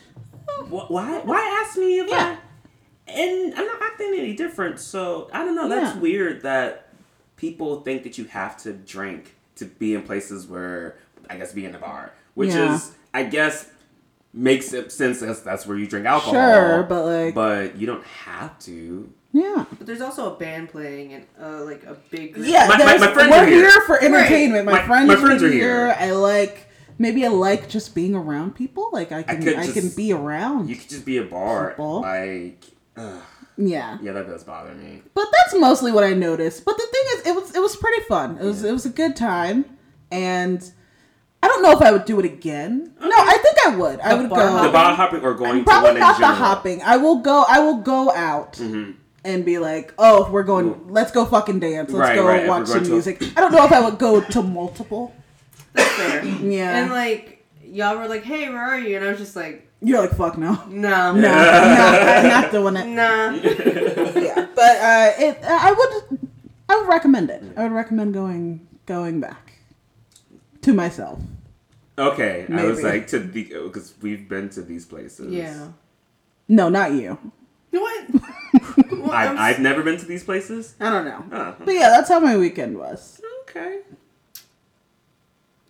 S1: oh.
S2: Wh- Why? Why ask me if
S1: Yeah.
S2: I? And I'm not acting any different. So I don't know. That's
S1: Yeah.
S2: weird that people think that you have to drink to be in places where I guess be in a bar, which
S1: Yeah.
S2: is I guess makes sense that's that's where you drink alcohol.
S1: Sure, but, like-
S2: but you don't have to.
S1: Yeah.
S3: But there's also a band playing and uh, like a big. group.
S1: Yeah,
S2: My- my-
S1: there's-
S2: my friends
S1: we're
S2: are here.
S1: here. for entertainment. My,
S2: My-
S1: friends,
S2: my friends
S1: are
S2: are
S1: here.
S2: here.
S1: I like maybe I like just being around people. Like I can I,
S2: could
S1: can be around.
S2: You could just be a bar,
S1: People.
S2: like. ugh,
S1: yeah.
S2: yeah, that does bother me.
S1: But that's mostly what I noticed. But the thing is, it was it was pretty fun. It was it was a good time, and I don't know if I would do it again. No, I think I would. I would
S3: bar
S1: go.
S2: The
S3: hopping?
S2: bar hopping or going to
S1: Probably
S2: one in
S1: not the hopping. I will go. I will go out
S2: Mhm.
S1: And be like, "Oh, we're going. Let's go fucking dance. Let's
S2: Right,
S1: go
S2: right,
S1: watch some
S2: going to-
S1: music." I don't know if I would go to multiple.
S3: That's fair.
S1: Yeah,
S3: And like y'all were like, "Hey, where are you?" And I was just like,
S1: you're like, "Fuck no,
S3: "Nah,
S1: no, no, I'm not doing it."
S3: nah."
S1: yeah, but uh, it. I would. I would recommend it. I would recommend going going back to myself.
S2: Okay, I was like to the because we've been to these places.
S3: Yeah.
S1: No, not you.
S3: What? Well, I'm
S2: I've, I've never been to these places.
S1: I don't know.
S2: Oh,
S1: But yeah, that's how my weekend was.
S2: okay.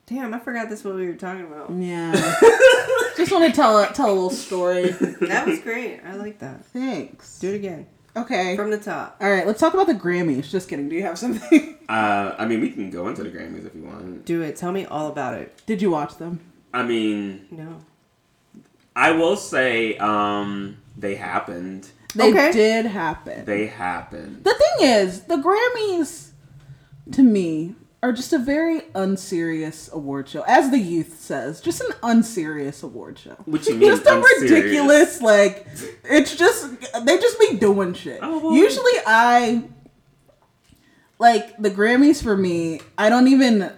S3: Damn, I forgot that's what we were talking about.
S1: Yeah. Just want to tell a, tell a little story.
S3: That was great. I like that.
S1: Thanks.
S3: Do it again
S1: Okay.
S3: from the top.
S1: All right, let's talk about the Grammys. Just kidding. Do you have something?
S2: Uh, I mean, we can go into the Grammys if you want.
S3: Do it. Tell me all about it.
S1: Did you watch them?
S2: I mean,
S3: No.
S2: I will say, um, they happened.
S1: They
S3: Okay.
S1: did happen.
S2: They happened.
S1: The thing is, the Grammys, to me, are just a very unserious award show. As the youth says, just an unserious award show.
S2: What you mean,
S1: Just a
S2: unserious?
S1: ridiculous, like, it's just, they just be doing shit.
S2: Oh, well.
S1: Usually I, like, the Grammys for me, I don't even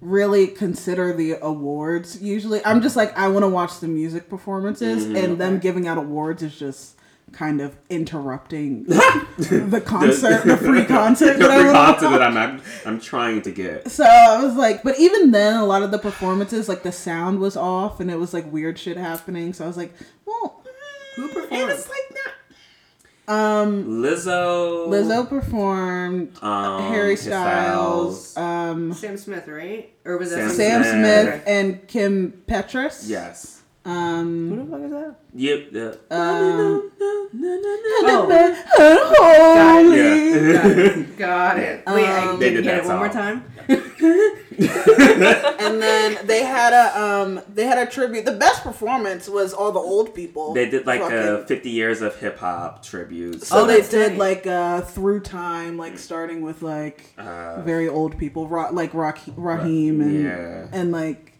S1: really consider the awards usually. I'm just like, I want to watch the music performances,
S2: Mm-hmm.
S1: and them giving out awards is just kind of interrupting the concert, the, free concert
S2: the
S1: that I
S2: free concert that. I'm, I'm I'm trying to get.
S1: So I was like, but even then, a lot of the performances, like the sound was off, and it was like weird shit happening. So I was like, well,
S3: Who
S2: And it's like not.
S1: Um,
S2: Lizzo.
S1: Lizzo performed,
S2: Um,
S1: Harry
S2: His
S1: Styles, um,
S3: Sam Smith, right? Or was that
S2: Sam
S1: Sam
S2: Smith.
S1: Smith, and Kim Petras.
S2: Yes.
S3: Who
S1: Um,
S3: the fuck is that?
S2: Yep. the-
S1: um,
S3: Oh.
S1: Holy.
S2: Yeah.
S3: Got it. Wait, I
S1: Um,
S2: They
S3: didn't get
S2: that
S3: it one more
S2: song.
S3: time.
S1: and then they had a um they had a tribute. The best performance was all the old people.
S2: They did like a 50 years of hip hop tribute.
S1: So
S3: Oh,
S1: they did
S3: nice.
S1: like uh through time, like starting with like
S2: Uh,
S1: very old people, Ra- like Ra- Rakim and
S2: Yeah.
S1: and like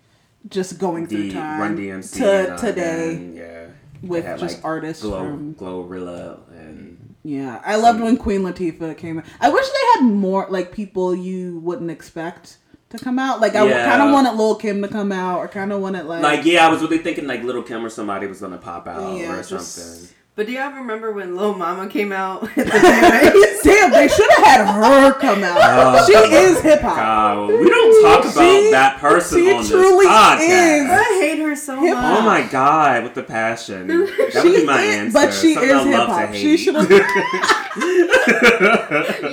S1: just going through
S2: the
S1: time
S2: Run DMC
S1: to
S2: and,
S1: today.
S2: and, yeah.
S1: with
S2: They had,
S1: just artists
S2: Glow,
S1: from-
S2: Glorilla and
S1: Yeah, I loved when Queen Latifah came. I wish they had more like people you wouldn't expect to come out. Like I
S2: Yeah.
S1: kind of wanted Lil Kim to come out, or kind of wanted like,
S2: like yeah, I was really thinking like Little Kim or somebody was gonna pop out
S1: Yeah,
S2: or something.
S3: But do y'all remember when Lil Mama came out the
S1: damn, they should have had her come out.
S2: Oh,
S1: she is hip hop.
S2: God, we don't talk about
S1: She-
S2: that person
S1: she
S2: on this podcast.
S1: is.
S3: I hate her so
S1: Hip
S3: much.
S2: Oh my god, with the passion. That would
S1: She
S2: be my
S1: is-
S2: answer.
S1: but she
S2: Something
S1: is
S2: I love
S1: hip
S2: to
S1: hop.
S2: hate.
S1: She should have.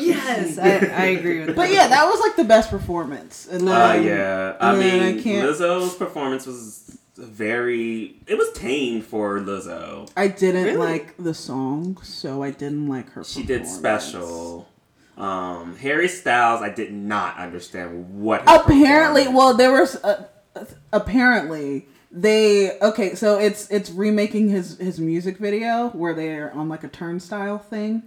S3: Yes, I, I agree with that.
S1: But yeah, that was like the best performance. And then,
S2: Uh, yeah, I
S1: and then
S2: mean,
S1: I can't-
S2: Lizzo's performance was very. It was tame for Lizzo.
S1: I didn't
S3: Really?
S1: like the song, so I didn't like her.
S2: She did special. Um, Harry Styles, I did not understand what.
S1: apparently well there was uh, apparently they okay so it's it's remaking his his music video where they're on like a turnstile thing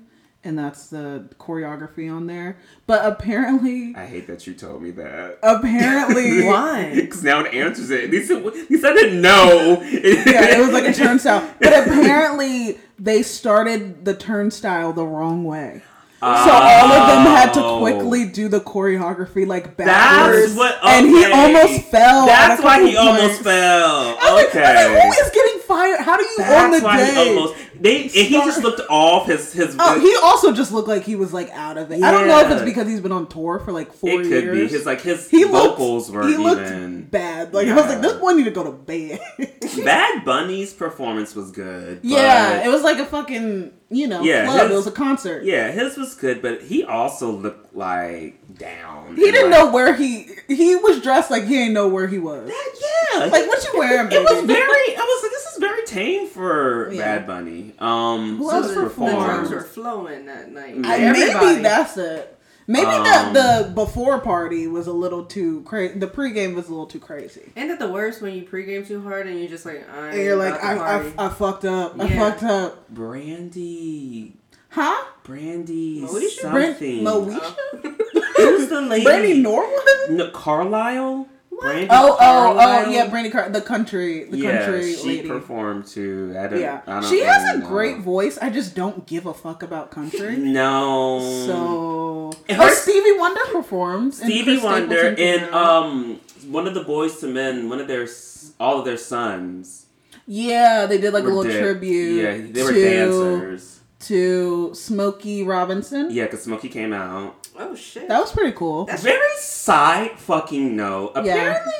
S1: and that's the choreography on there but apparently
S2: I hate that you told me that.
S1: apparently
S3: Why?
S2: Because now it answers it. At least, it, at least I didn't know.
S1: yeah it was like a turnstile but apparently they started the turnstile the wrong way so all of them had to
S2: Oh.
S1: quickly do the choreography like backwards
S2: That's what.
S1: and he almost fell
S2: That's why
S1: couple
S2: he almost fell.
S1: I was like- I was like,
S2: Okay.
S1: who is getting fired? How do you on
S2: That's
S1: the
S2: why
S1: day?
S2: He they he just looked off his his.
S1: Oh, he also just looked like he was like out of it. I don't know if it's because he's been on tour for like four
S2: it could
S1: years.
S2: be his like his
S1: he looked,
S2: were
S1: he looked
S2: even.
S1: bad. Like I was like,
S2: Yeah.
S1: this boy need to go to bed.
S2: Bad Bunny's performance was good.
S1: yeah, it was like a fucking you know
S2: Yeah,
S1: club.
S2: his-
S1: it was a concert.
S2: yeah, his was good, but he also looked like down.
S1: He didn't
S2: like-
S1: know where he he was dressed like he didn't know where he was.
S2: Yeah,
S1: Like what you wearing?
S2: It was very. I was like, this is very tame for
S1: Yeah.
S2: Bad Bunny. Um,
S1: Who else
S2: this
S3: the, the
S1: performed?
S3: drums were flowing that night.
S2: I-
S1: I,
S3: Everybody.
S1: maybe that's it. Maybe
S2: Um,
S1: the the before party was a little too crazy. The pregame was a little too crazy.
S3: Ain't that the worst when you pregame too hard and you're just like, I
S1: And you're like, I, I. I fucked up. I fucked up.
S2: Brandy,
S1: Huh?
S2: Brandy,
S3: Moesha?
S1: Bran-
S2: something.
S1: Moesha?
S2: Who's the lady?
S1: Brandy Norwood?
S2: No, Carlile. Brandy
S1: Oh, oh, oh, yeah, Brandi Car- the country, the
S2: yeah,
S1: country
S2: she
S1: lady.
S2: performed too. I don't,
S1: yeah,
S2: I don't
S1: she has a
S2: know.
S1: great voice. I just don't give a fuck about country.
S2: No.
S1: So,
S2: And
S1: oh,
S2: her-
S1: Stevie Wonder performs.
S2: Stevie
S1: Chris
S2: Wonder
S1: Stapleton
S2: and um one of the Boyz II Men, one of their all of their sons.
S1: yeah, they did like a little
S2: da-
S1: tribute.
S2: Yeah, they were
S1: to,
S2: dancers.
S1: to Smokey Robinson.
S2: Yeah, because Smokey came out.
S3: Oh shit.
S1: That was pretty cool.
S3: That's-
S2: Very side fucking note.
S1: Yeah.
S2: Apparently,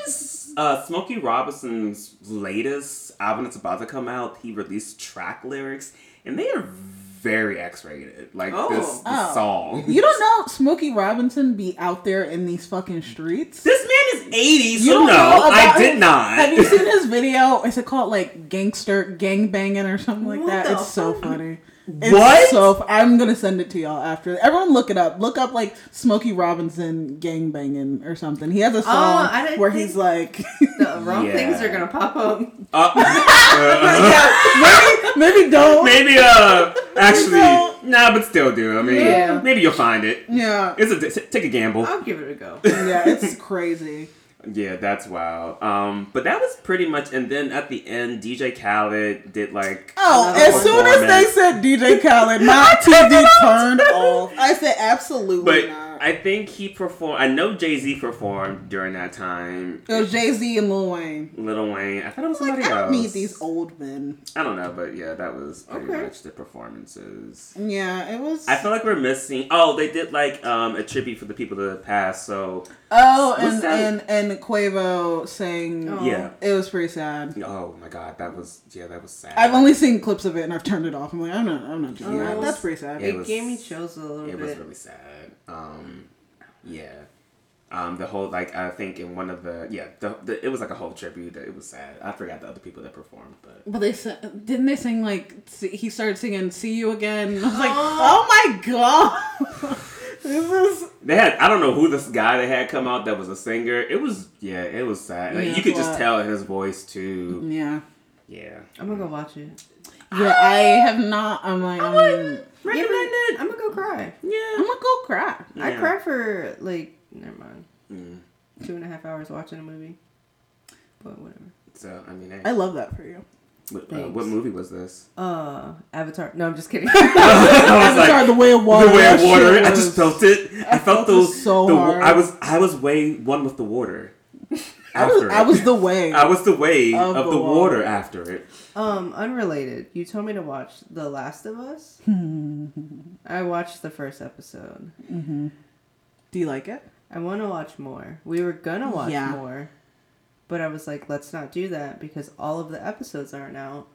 S2: uh, Smokey Robinson's latest album that's about to come out, he released track lyrics, and they are very X-rated. Like
S3: Oh.
S2: this, this
S1: Oh.
S2: song.
S1: You don't know Smokey Robinson be out there in these fucking streets?
S2: This man is eighty,
S1: You
S2: so
S1: don't
S2: no,
S1: know
S2: I
S1: about
S2: did
S1: him?
S2: not.
S1: Have you seen his video? Is it called like gangster gang banging or something like
S3: What
S1: that?
S3: the
S1: It's so
S3: fuck?
S1: funny. It's
S2: What?
S1: So fu- I'm gonna send it to y'all after. Everyone look it up. Look up like Smokey Robinson gang banging or something. He has a song
S3: I didn't
S1: where he's like,
S3: the wrong
S2: Yeah.
S3: things are gonna pop up.
S2: Uh,
S1: yeah, maybe, maybe don't.
S2: maybe uh, actually,
S1: don't.
S2: nah, but still do. I mean,
S3: Yeah.
S2: maybe you'll find it.
S1: Yeah,
S2: It's a take a gamble.
S3: I'll give it a go.
S1: yeah, it's crazy.
S2: Yeah, that's wild. Um, but that was pretty much, and then at the end, DJ Khaled did like.
S1: Oh, as soon as they said DJ Khaled, my TV turned off. I said absolutely
S2: But
S1: not.
S2: I think he performed. I know Jay Z performed during that time.
S1: It was Jay Z and Lil Wayne.
S2: Lil Wayne. I thought it was
S1: Like,
S2: somebody
S1: I don't
S2: else.
S1: need these old men.
S2: I don't know, but yeah, that was pretty
S3: Okay.
S2: much the performances.
S1: Yeah, it was.
S2: I feel like we're missing. Oh, they did like um a tribute for the people that passed. So
S1: oh, and, and and Quavo sang.
S3: Oh.
S2: yeah.
S1: It was pretty sad.
S2: Oh my god, that was yeah, that was sad.
S1: I've only seen clips of it and I've turned it off. I'm like, I'm not, I'm not doing
S3: Oh,
S1: that.
S3: it
S1: That's pretty sad.
S2: It
S3: It,
S2: was-
S3: gave me chills a little
S2: it
S3: bit.
S2: was really sad. Um, yeah. Um, the whole like I think in one of the yeah the, the it was like a whole tribute. That it was sad. I forgot the other people that performed, but
S1: But they sa- didn't they sing like see- he started singing "See You Again." And I was like, oh my god, this is
S2: they had I don't know who this guy they had come out that was a singer. It was yeah, it was sad. Like,
S1: Yeah,
S2: you could just
S1: what?
S2: tell in his voice too.
S1: yeah.
S2: Yeah.
S3: I'm gonna go watch it.
S1: Yeah, I have not. I'm like, I'm, I'm
S2: Recommend it.
S3: I'm gonna go cry.
S2: Yeah.
S1: I'm gonna go cry.
S3: I
S2: Yeah.
S3: cried for like never mind
S2: Mm.
S3: two and a half hours watching a movie. But whatever.
S2: So I mean, hey,
S1: I love that for you.
S2: what, uh,
S3: Thanks.
S2: what movie was this?
S3: Uh, Avatar. No, I'm just kidding.
S2: I was
S1: Avatar: The Way of Water.
S2: the way of water.
S1: shit
S2: I
S1: was-
S2: just felt it. I,
S1: I
S2: felt
S1: felt it
S2: those.
S1: so
S2: the,
S1: hard.
S2: I was I was way one with the water.
S1: I was,
S2: After
S1: I was the way.
S2: I was the way
S1: Of
S2: of,
S1: the
S2: the,
S1: water.
S2: water after it.
S3: um, unrelated. You told me to watch The Last of Us. I watched the first episode.
S1: Do you like it?
S3: I want to watch more. We were gonna watch
S1: Yeah.
S3: more, but I was like, let's not do that because all of the episodes aren't out.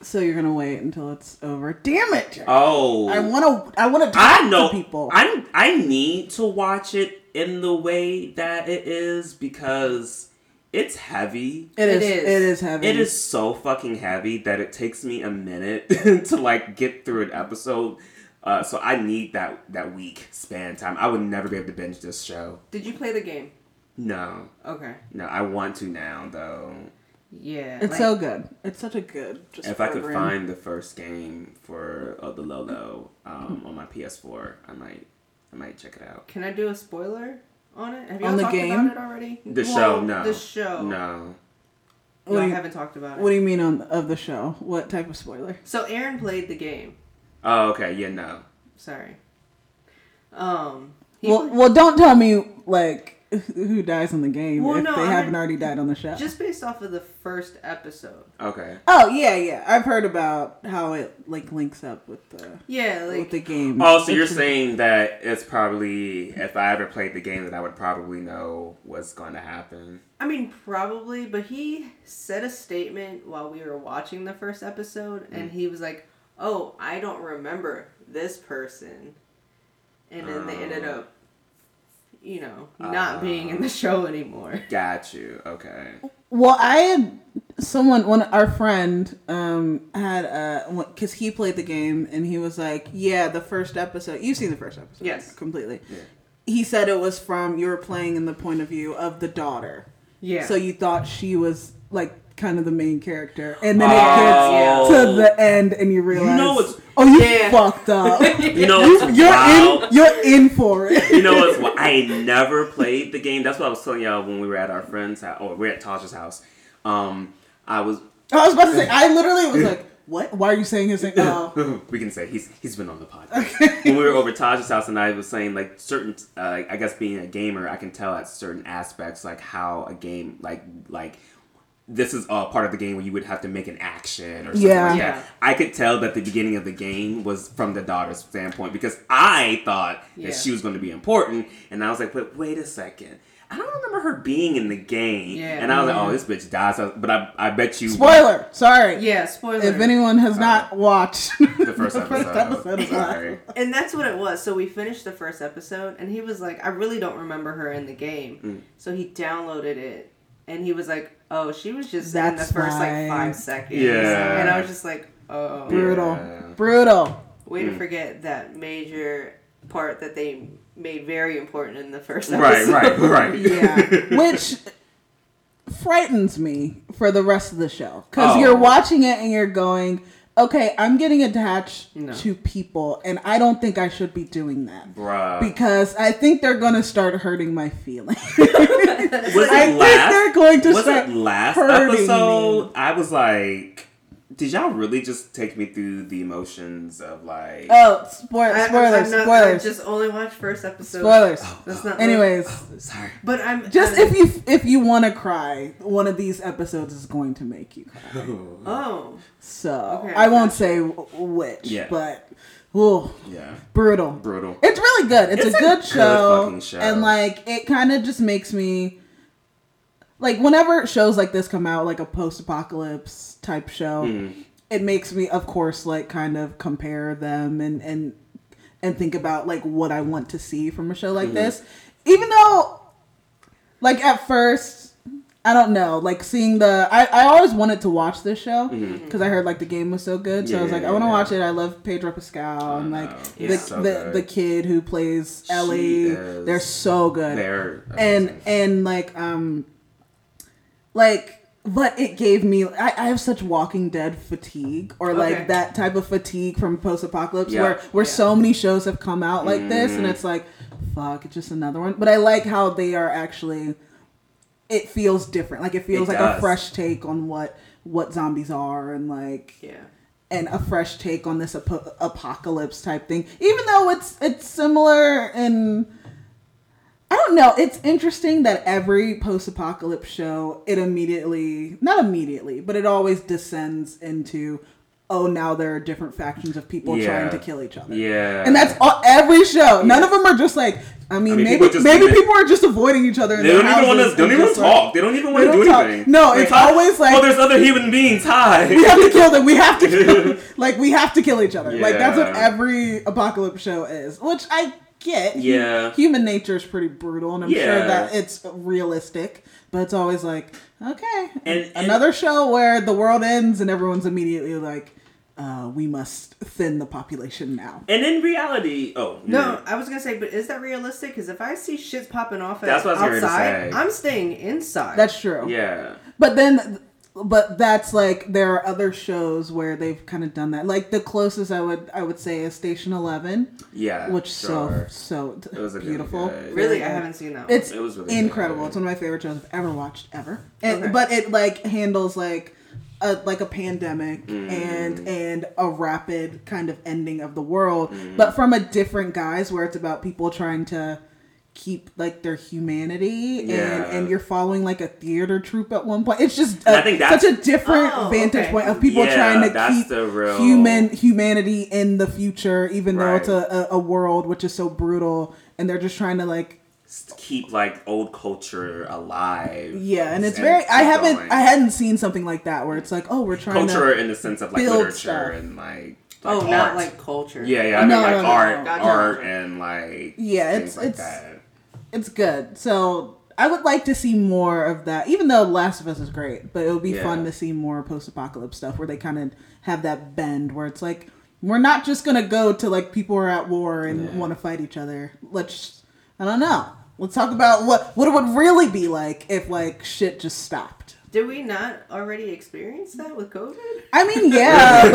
S1: So you're gonna wait until it's over? Damn it! Jack.
S2: Oh,
S1: I want to. I want to talk
S2: I know
S1: to people.
S2: I I need to watch it in the way that it is because it's heavy.
S1: it is.
S3: It is.
S1: It is heavy.
S2: It is so fucking heavy that it takes me a minute to like get through an episode. Uh, so I need that that week span time. I would never be able to binge this show.
S3: Did you play the game?
S2: No,
S3: Okay.
S2: no, I want to now though.
S3: Yeah.
S1: It's
S3: like-
S1: so good. It's such a good. Just
S2: if I could find the first game for uh, the Lolo um, on my PS4, I might I might check it out.
S3: Can I do a spoiler on it? Have you
S1: On the
S3: talked
S1: game?
S3: about it already?
S2: The
S3: Well,
S2: show, no.
S3: The show.
S2: No.
S3: No,
S1: What
S3: I
S1: do you-
S3: haven't talked about it.
S1: What do you mean on of the show? What type of spoiler?
S3: so Aaron played the game.
S2: Oh, okay. Yeah, no.
S3: Sorry. Um.
S1: Well,
S3: pla-
S1: well, don't tell me like who dies in the game
S3: Well,
S1: if
S3: no,
S1: they
S3: I
S1: haven't
S3: mean,
S1: already died on the show.
S3: Just based off of the first episode.
S2: Okay.
S1: oh yeah, yeah. I've heard about how it like links up with the
S3: Yeah,
S1: with
S3: like
S1: the game.
S2: Oh, so you're saying that it's probably if I ever played the game that I would probably know what's going to happen.
S3: I mean, probably, but he said a statement while we were watching the first episode, and mm. he was like, "Oh, I don't remember this person," and then they ended up, you know, not being in the show anymore.
S2: Got you. Okay.
S1: Well, I had someone, one our friend, um, had a because he played the game and he was like, "Yeah, the first episode. You've seen the first episode,
S3: Yes.
S1: completely."
S2: Yeah.
S1: He said it was from you were playing in the point of view of the daughter,
S3: Yeah.
S1: so you thought she was like kind of the main character, and then
S2: Oh.
S1: it gets to the end and you realize,
S2: know what's-
S1: oh, you
S3: Yeah.
S1: fucked up.
S2: You know what's
S1: you're
S2: wild?
S1: in. You're in for it.
S2: you know what's what I never played the game. That's what I was telling y'all when we were at our friend's house or we are at Taj's house. Um, I was
S1: I was about to say. I literally was like, "What? Why are you saying his name?" Oh.
S2: we can say he's he's been on the podcast. When we were over Taj's house, and I was saying like certain, uh, I guess being a gamer, I can tell at certain aspects like how a game like like this is uh, part of the game where you would have to make an action or something
S1: Yeah.
S2: like
S3: Yeah.
S2: that. I could tell that the beginning of the game was from the daughter's standpoint because I thought
S3: Yeah.
S2: that she was going to be important, and I was like, but wait a second. I don't remember her being in the game,
S3: Yeah.
S2: and I was like, "Oh, this bitch dies." But I, I bet you
S1: Spoiler. Sorry.
S3: yeah, spoiler.
S1: If anyone has not watched
S2: the first
S1: the
S2: episode.
S1: first episode
S2: Sorry.
S3: And that's what it was. So we finished the first episode, and he was like, "I really don't remember her in the game."
S2: Mm.
S3: So he downloaded it, and he was like, "Oh, she was just in the first
S1: why.
S3: like five seconds."
S2: Yeah.
S3: And I was just like, "Oh,
S1: brutal,
S2: Yeah.
S1: brutal.
S3: way to
S2: Mm.
S3: forget that major part that they made very important in the first
S2: Right, right, right.
S1: Yeah, which frightens me for the rest of the show because
S2: Oh.
S1: you're watching it and you're going, "Okay, I'm getting attached
S3: No.
S1: to people, and I don't think I should be doing that."
S2: Bruh.
S1: Because I think they're gonna start hurting my feelings.
S2: was
S1: I
S2: it
S1: think they're going to
S2: was
S1: start
S2: it last
S1: hurting
S2: episode?
S1: me.
S2: I was like, did y'all really just take me through the emotions of like?
S1: Oh, spoil-
S3: I,
S1: spoilers!
S3: I'm not, I
S1: spoilers!
S3: just only watched first episode.
S1: spoilers.
S3: Oh, That's oh, not.
S1: Oh, Anyways,
S2: sorry.
S3: but I'm
S1: just
S3: I'm-
S1: if you if you want to cry, one of these episodes is going to make you cry.
S3: Oh,
S1: So
S3: Okay,
S1: I won't say which,
S2: Yeah.
S1: but ooh,
S2: Yeah,
S1: brutal.
S2: brutal.
S1: It's really good. It's,
S2: It's
S1: a,
S2: a
S1: good,
S2: good
S1: show,
S2: fucking show.
S1: and like it kind of just makes me like whenever shows like this come out, like a post-apocalypse type show,
S2: Mm.
S1: it makes me, of course, like kind of compare them and and and think about like what I want to see from a show like
S2: Mhm.
S1: this, even though, like at first. I don't know, like seeing the. I, I always wanted to watch this show because I heard like the game was so good. So I was like, I want to
S2: yeah.
S1: watch it. I love Pedro Pascal
S2: I
S1: and like
S2: know.
S1: the
S2: so
S1: the, the kid who plays Ellie. They're so good.
S2: They're
S1: and and like um like but it gave me I, I have such walking dead fatigue or
S3: Okay.
S1: like that type of fatigue from post apocalypse
S2: Yeah.
S1: where where
S3: Yeah.
S1: so many shows have come out like this and
S2: Mhm.
S1: it's like fuck it's just another one but i like how they are actually it feels different like it feels
S2: It
S1: like a fresh take on what what zombies are and like
S3: yeah.
S1: and a fresh take on this ap- apocalypse type thing even though it's it's similar in i don't know it's interesting that every post-apocalypse show it immediately not immediately but it always descends into oh now there are different factions of people
S2: Yeah.
S1: trying to kill each other
S2: yeah,
S1: and that's all, every show none of them are just like i mean,
S2: I mean,
S1: maybe
S2: people
S1: maybe people are just avoiding each other
S2: They don't even want to. Don't even
S1: just, like,
S2: talk. They don't even want to do
S1: talk.
S2: anything.
S1: No,
S2: They
S1: it's
S2: talk, oh,
S1: always like-
S2: oh, there's other human beings. Hi.
S1: we have to kill them. We have to kill them. Like we have to kill each other. Like that's what every apocalypse show is, which I get.
S2: Yeah.
S1: human nature is pretty brutal, and I'm sure that it's realistic. But it's always like, okay,
S2: And- and-
S1: another show where the world ends and everyone's immediately like, uh, we must thin the population now.
S2: And in reality, oh
S3: No, I was gonna say, but is that realistic? Because if I see shit's popping off
S2: That's what I was getting ready to
S3: outside. I'm staying inside.
S1: That's true.
S2: yeah,
S1: But then, but that's like there are other shows where they've kind of done that. Like the closest I would I would say is Station Eleven,
S2: yeah,
S1: which
S2: sure.
S1: so so
S2: It was
S1: beautiful.
S2: good-
S3: really, I haven't seen that. One.
S1: It's
S2: It was really
S1: incredible.
S2: good.
S1: It's one of my favorite shows I've ever watched ever. And,
S3: Okay.
S1: But it like handles like a like a pandemic
S2: Mm.
S1: and and a rapid kind of ending of the world,
S2: Mm.
S1: but from a different guise where it's about people trying to keep like their humanity
S2: Yeah.
S1: and and you're following like a theater troupe at one point it's just
S2: And I
S1: a-
S2: think that's-
S1: such a different
S3: Oh,
S1: vantage
S3: okay.
S1: point of people
S2: Yeah,
S1: trying to
S2: that's
S1: keep
S2: real-
S1: human humanity in the future even though it's a, a, a world which is so brutal and they're just trying to like
S2: keep like old culture alive.
S1: yeah and it's
S2: and
S1: very i haven't
S2: going.
S1: i hadn't seen something like that where it's like oh we're trying
S2: culture
S1: to
S2: in the sense of like
S1: build
S2: literature
S1: stuff.
S2: and like,
S3: Oh,
S2: like
S3: not like culture.
S2: yeah yeah I mean like
S1: no, no,
S2: art
S1: no.
S3: Gotcha.
S2: art and like
S1: Yeah, it's-
S2: like
S1: it's-
S2: that.
S1: It's good. So I would like to see more of that. Even though Last of Us is great, but it would be
S2: Yeah.
S1: fun to see more post-apocalypse stuff where they kind of have that bend where it's like we're not just gonna go to like people are at war and
S2: Yeah.
S1: want to fight each other. Let's I don't know. Let's talk about what what it would really be like if like shit just stopped.
S3: Did we not already experience that with COVID?
S1: I mean, yeah,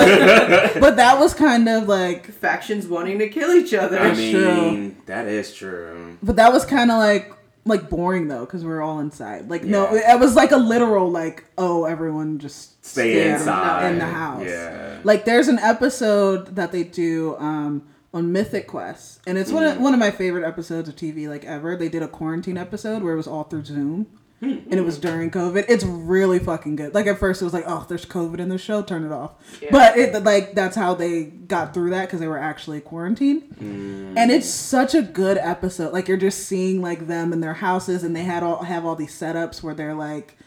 S1: but, but that was kind of like
S3: Factions wanting to kill each other.
S2: I
S1: That's
S2: mean,
S1: true.
S2: that is true.
S1: But that was kind of like like boring though because we are all inside. Like no, it was like a literal like oh everyone just
S2: Stay
S1: stay
S2: inside
S1: in the house.
S2: Yeah.
S1: Like there's an episode that they do um on Mythic Quest, and it's one of,
S2: Mm.
S1: one of my favorite episodes of TV like ever. They did a quarantine episode where it was all through Zoom. And it was during COVID. It's really fucking good. Like at first, it was like, "Oh, there's COVID in the show, turn it off."
S3: Yeah.
S1: But it like that's how they got through that because they were actually quarantined
S2: Mm.
S1: and it's such a good episode like you're just seeing like them in their houses and they had all have all these setups where they're like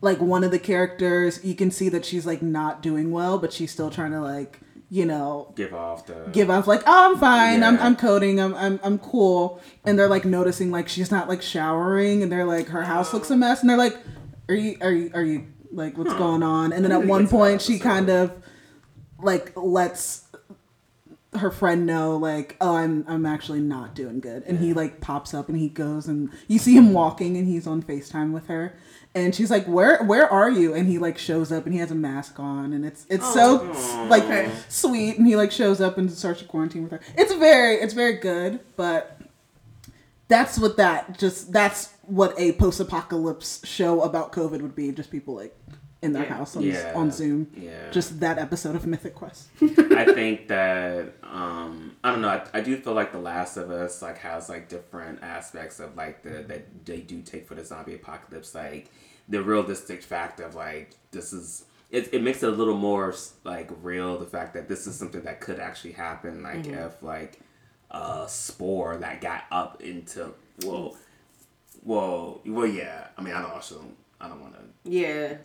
S1: like one of the characters you can see that she's like not doing well but she's still trying to like you know
S2: Give off the
S1: give off like oh i'm fine. I'm, I'm coding. I'm, I'm i'm cool. And they're like noticing like she's not like showering and they're like her house looks a mess. And they're like are you are you are you like what's going on? And then at one
S2: get to that
S1: point she kind of like lets her friend know like oh i'm i'm actually not doing good. And he like pops up and he goes and you see him walking and he's on facetime with her and she's like where where are you and he like shows up and he has a mask on and it's it's so
S2: Aw.
S1: like
S3: Okay.
S1: sweet and he like shows up and starts to quarantine with her it's very it's very good but that's what that just that's what a post-apocalypse show about covid would be just people like in their
S3: Yeah.
S1: house on,
S2: Yeah.
S1: on zoom
S2: yeah
S1: just that episode of mythic quest
S2: I think that um I don't know. I, I do feel like The Last of Us like has like different aspects of like the that they do take for the zombie apocalypse. Like the realistic fact of like this is it, it makes it a little more like real. The fact that this is something that could actually happen. Like if like a spore that got up into well, well, well, yeah. I mean, I don't also I don't want to
S3: Yeah.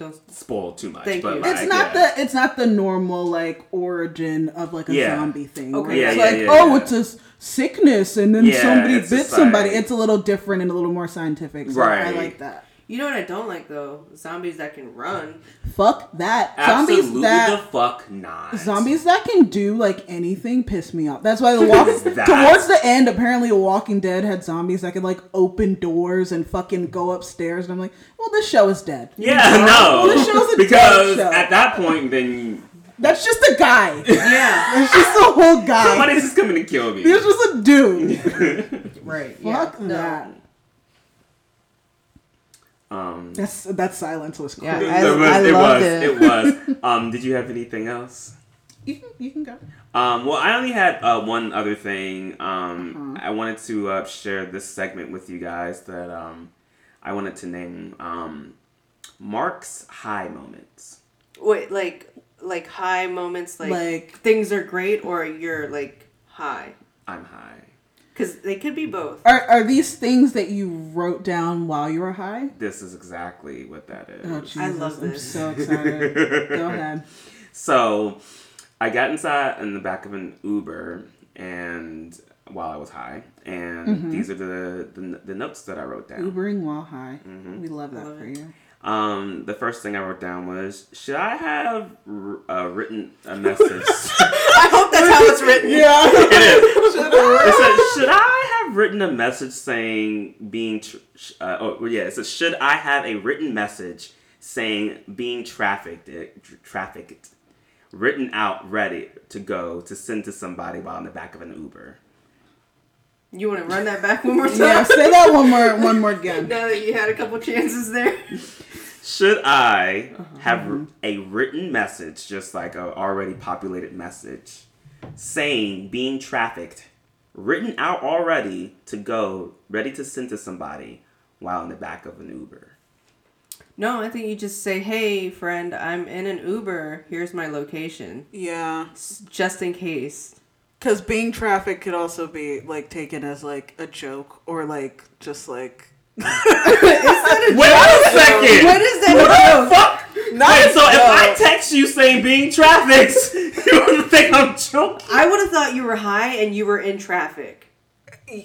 S3: Don't.
S2: spoil too much,
S3: Thank
S2: but
S3: you.
S2: like,
S1: it's not
S2: yeah.
S1: the it's not the normal like origin of like a
S2: Yeah.
S1: zombie thing.
S3: Okay.
S2: Yeah,
S1: it's
S2: yeah,
S1: like,
S2: yeah,
S1: oh,
S2: yeah.
S1: it's a sickness, and then
S2: Yeah,
S1: somebody
S2: it's
S1: bit
S2: just
S1: somebody. It's a little different and a little more scientific. So I like that.
S3: You know what I don't like though? Zombies that can run.
S1: Fuck that.
S2: Absolutely
S1: zombies that
S2: the fuck not.
S1: zombies that can do like anything piss me off. That's why the walk
S2: That-
S1: towards the end. Apparently, Walking Dead had zombies that could like open doors and fucking go upstairs. And I'm like, well, this show is dead.
S2: Yeah, no.
S1: Well, This show's a
S2: because
S1: dead show.
S2: at that point, then
S1: That's just a guy.
S3: Yeah.
S1: It's just a whole guy.
S2: somebody's just coming to kill me.
S1: He's just a dude.
S3: right. Yeah.
S1: Fuck
S3: No.
S1: That.
S2: um,
S1: That's that silence was cool.
S3: Yeah,
S2: it
S3: I-
S2: was.
S3: I
S2: it
S3: loved
S2: was.
S3: it.
S2: It was. Um, did you have anything else?
S1: You can you can go.
S2: Um, well, I only had uh, one other thing. Um,
S1: Uh-huh.
S2: I wanted to uh, share this segment with you guys that um, I wanted to name um, Mark's high moments.
S3: Wait, like like high moments, like,
S1: Like-
S3: things are great, or you're like high,
S2: I'm high.
S3: Because they could be both.
S1: Are are these things that you wrote down while you were high?
S2: This is exactly what that is.
S1: Oh Jesus!
S3: I love
S1: I'm
S3: this.
S1: so excited. go ahead.
S2: So, I got inside in the back of an Uber, and while I was high, and
S1: Mm-hmm.
S2: these are the, the the notes that I wrote down.
S1: Ubering while high.
S2: Mm-hmm.
S1: We love that
S3: Love
S1: for
S3: it.
S1: you.
S2: Um, the first thing I wrote down was, should I have uh, written a message?
S3: I hope that's how it's written.
S1: Yeah.
S2: it is. It said, should I have written a message saying being, tr- sh- uh, oh yeah, it says, should I have a written message saying being trafficked, uh, tr- trafficked, written out, ready to go to send to somebody while in the back of an Uber?
S3: You want to run that back one more time?
S1: yeah. Say that one more one more again.
S3: now that you had a couple chances there.
S2: Should I uh-huh. have a written message, just like a already populated message, saying being trafficked, written out already to go, ready to send to somebody while in the back of an Uber?
S3: No, I think you just say, "Hey, friend, I'm in an Uber. Here's my location."
S4: Yeah.
S3: Just in case.
S4: Because being traffic could also be like taken as like a joke or like just like.
S2: Wait a second!
S3: What is that?
S2: What the fuck!
S4: Not
S2: Wait,
S4: a
S2: so if I text you saying being trafficked, you would think I'm joking?
S3: I would have thought you were high and you were in traffic.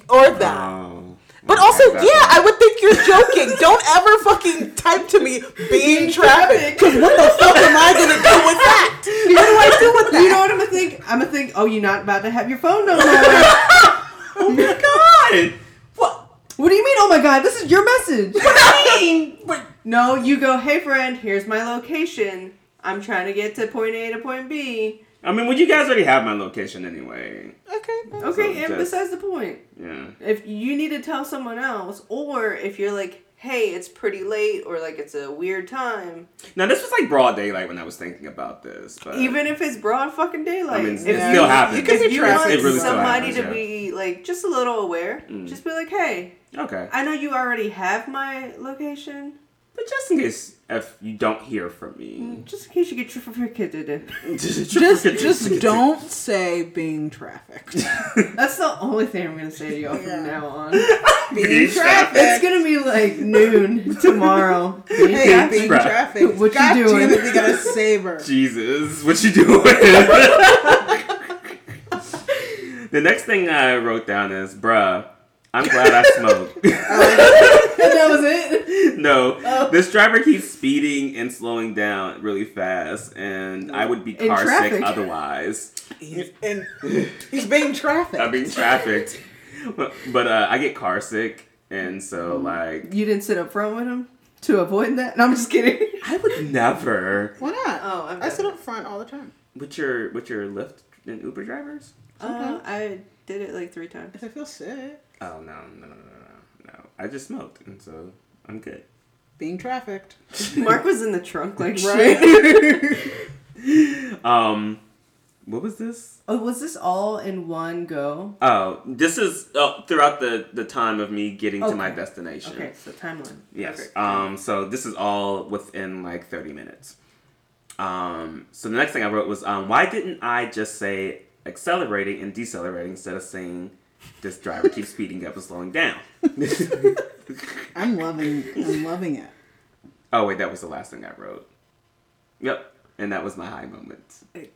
S4: Or that.
S2: Oh.
S4: But also, yeah. I would think you're joking. Don't ever fucking type to me being traffic. Because what the fuck am I gonna do with that? What do I do with that?
S3: You know what I'm gonna think? I'm gonna think, oh, you're not about to have your phone no more.
S2: Oh my god!
S4: What?
S3: what do you mean? Oh my god, this is your message.
S2: What I mean,
S3: no, you go, hey friend, here's my location. I'm trying to get to point A to point B.
S2: I mean, well, you guys already have my location anyway.
S4: Okay.
S3: Okay, and
S2: just-
S3: besides the point,
S2: Yeah.
S3: if you need to tell someone else, or if you're like, hey, it's pretty late, or like it's a weird time,
S2: Now this was like broad daylight when I was thinking about this, but
S3: even if it's broad fucking daylight,
S2: I mean,
S3: if
S2: it
S3: you,
S2: still happens.
S4: you can
S3: if
S4: be
S3: you want
S2: It really
S3: somebody
S2: happens,
S3: to
S2: yeah.
S3: be like just a little aware,
S2: Mm.
S3: just be like, hey,
S2: okay.
S3: I know you already have my location.
S2: But just in case if you don't hear from me, mm,
S3: Just in case you get trafficked.
S4: Just, just don't say being trafficked.
S3: That's the only thing I'm gonna say to y'all
S4: Yeah.
S3: from now on.
S2: Being traffic.
S3: It's gonna be like noon tomorrow.
S4: Hey,
S2: Traffic.
S4: being traffic.
S3: What you
S4: God
S3: doing?
S4: damn it, we gotta save her.
S2: Jesus, what you doing? the next thing I wrote down is, bruh, I'm glad I smoked.
S3: that was it.
S2: no,
S3: Oh.
S2: this driver keeps speeding and slowing down really fast, and I would be car sick otherwise.
S4: He's, and he's being trafficked.
S2: I'm being trafficked. But, but uh, I get car sick, and so, like,
S3: You didn't sit up front with him to avoid that. No, I'm just kidding.
S2: I would never.
S4: Why not?
S3: Oh, I've
S4: I sit up front all the time.
S2: With your, with your Lyft and Uber drivers?
S3: Uh, I did it like three times.
S4: If I feel sick,
S2: Oh, no, no, no, no, no, no. I just smoked, and so I'm good.
S4: being trafficked.
S3: Mark was in the trunk like
S4: Right.
S3: shit.
S2: Um, what was this?
S3: oh, was this all in one go?
S2: Oh, this is oh, throughout the the time of me getting to my destination.
S3: Okay, so timeline.
S2: Yes.
S3: Perfect.
S2: Um. So this is all within like thirty minutes. Um. So the next thing I wrote was, um, why didn't I just say accelerating and decelerating instead of saying this driver keeps speeding up and slowing down?
S4: I'm loving. I'm loving it.
S2: oh wait, that was the last thing I wrote. Yep. And that was my high moment.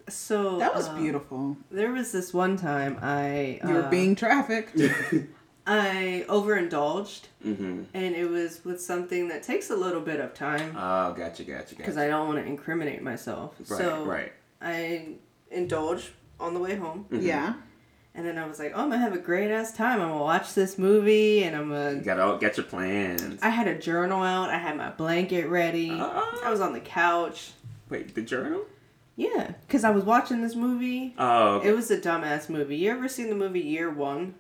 S3: So
S4: That was
S3: um,
S4: beautiful.
S3: There was this one time I
S4: You were
S3: uh,
S4: being trafficked.
S3: I overindulged,
S2: Mm-hmm.
S3: and it was with something that takes a little bit of time
S2: Oh, gotcha, gotcha, gotcha. because.
S3: I don't want to incriminate myself.
S2: Right,
S3: so
S2: right.
S3: I indulged on the way home,
S2: Mhm.
S4: Yeah.
S3: And then I was like, "Oh, I'm gonna have a great ass time. I'm gonna watch this movie, and I'm gonna."
S2: You gotta all get your plans.
S3: I had a journal out. I had my blanket ready.
S2: Oh.
S3: I was on the couch.
S2: Wait, the journal?
S3: Yeah, because I was watching this movie.
S2: Oh, okay.
S3: It was a dumbass movie. You ever seen the movie Year One?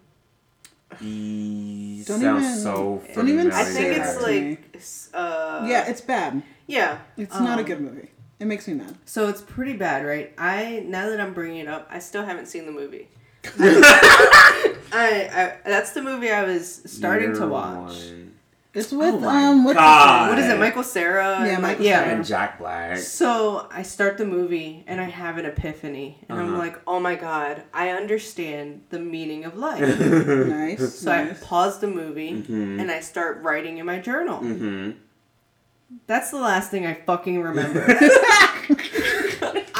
S2: Ye-
S4: Don't
S2: sounds
S4: even-
S2: so
S4: don't even.
S3: I think it's
S4: that to me.
S3: like, uh,
S4: Yeah, it's bad.
S3: yeah.
S4: It's not a
S3: Um,
S4: good movie. It makes me mad.
S3: So it's pretty bad, right? I now that I'm bringing it up, I still haven't seen the movie. I, I that's the movie I was starting to watch.
S2: one.
S4: It's with
S2: Oh
S4: um. What's
S3: What is it, Michael Cera?
S4: Yeah,
S3: and,
S4: Michael
S3: yeah.
S4: Cera.
S2: And Jack Black.
S3: So I start the movie and I have an epiphany, and I'm
S2: Uh-huh.
S3: like, oh my god, I understand the meaning of life.
S4: nice.
S3: so I pause the movie
S2: Mhm.
S3: and I start writing in my journal.
S2: Mm-hmm.
S3: That's the last thing I fucking remember.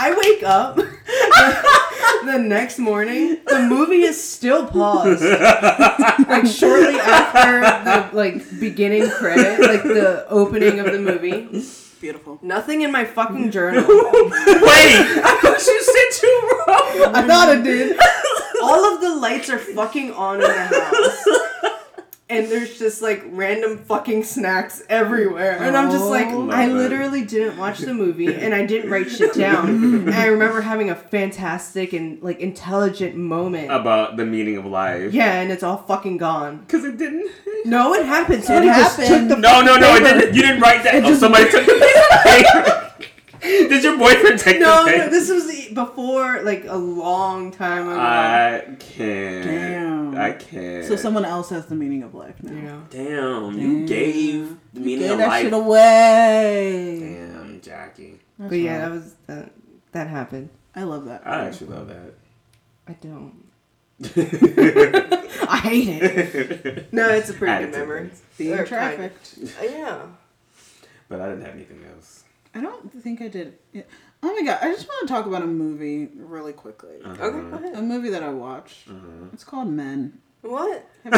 S3: I wake up the next morning. The movie is still paused. like shortly after the like beginning credit, like the opening of the movie.
S4: Beautiful.
S3: Nothing in my fucking journal.
S2: Wait, I thought you said you wrote.
S3: I thought it did. All of the lights are fucking on in the house. And there's just like random fucking snacks everywhere. And I'm just like,
S4: Oh.
S3: I
S2: Love it.
S3: literally didn't watch the movie and I didn't write shit down. and I remember having a fantastic and like intelligent moment.
S2: About the meaning of life.
S3: yeah, and it's all fucking gone.
S2: Because it didn't.
S3: No, it happened. Somebody
S4: It happened.
S3: the
S2: No, no, no, it didn't. You didn't write that.
S3: It
S2: Oh,
S3: just-
S2: somebody took the piece paper. Did your boyfriend take
S3: No,
S2: the
S3: no,
S2: pic?
S3: this was before, like a long time ago.
S2: I can't.
S1: Damn.
S2: I can't.
S1: So someone else has the meaning of life now.
S3: yeah.
S2: Damn, you gave the meaning
S1: Get
S2: of
S1: that
S2: life.
S1: shit away.
S2: Damn, Jackie.
S1: That's
S3: But yeah,
S1: right.
S3: that was that. That happened.
S1: I love that.
S2: I actually love that.
S3: I don't. I hate it. No, it's a pretty
S2: Added
S3: good memory.
S2: things.
S1: Being
S3: Or
S1: trafficked.
S3: Uh, yeah.
S2: But I didn't have anything else.
S1: I don't think I did. Yeah. Oh my god! I just want to talk about a movie really quickly.
S2: Uh-huh.
S3: Okay, go ahead.
S1: A movie that I watched.
S2: Uh-huh.
S1: It's called Men.
S3: What?
S1: Did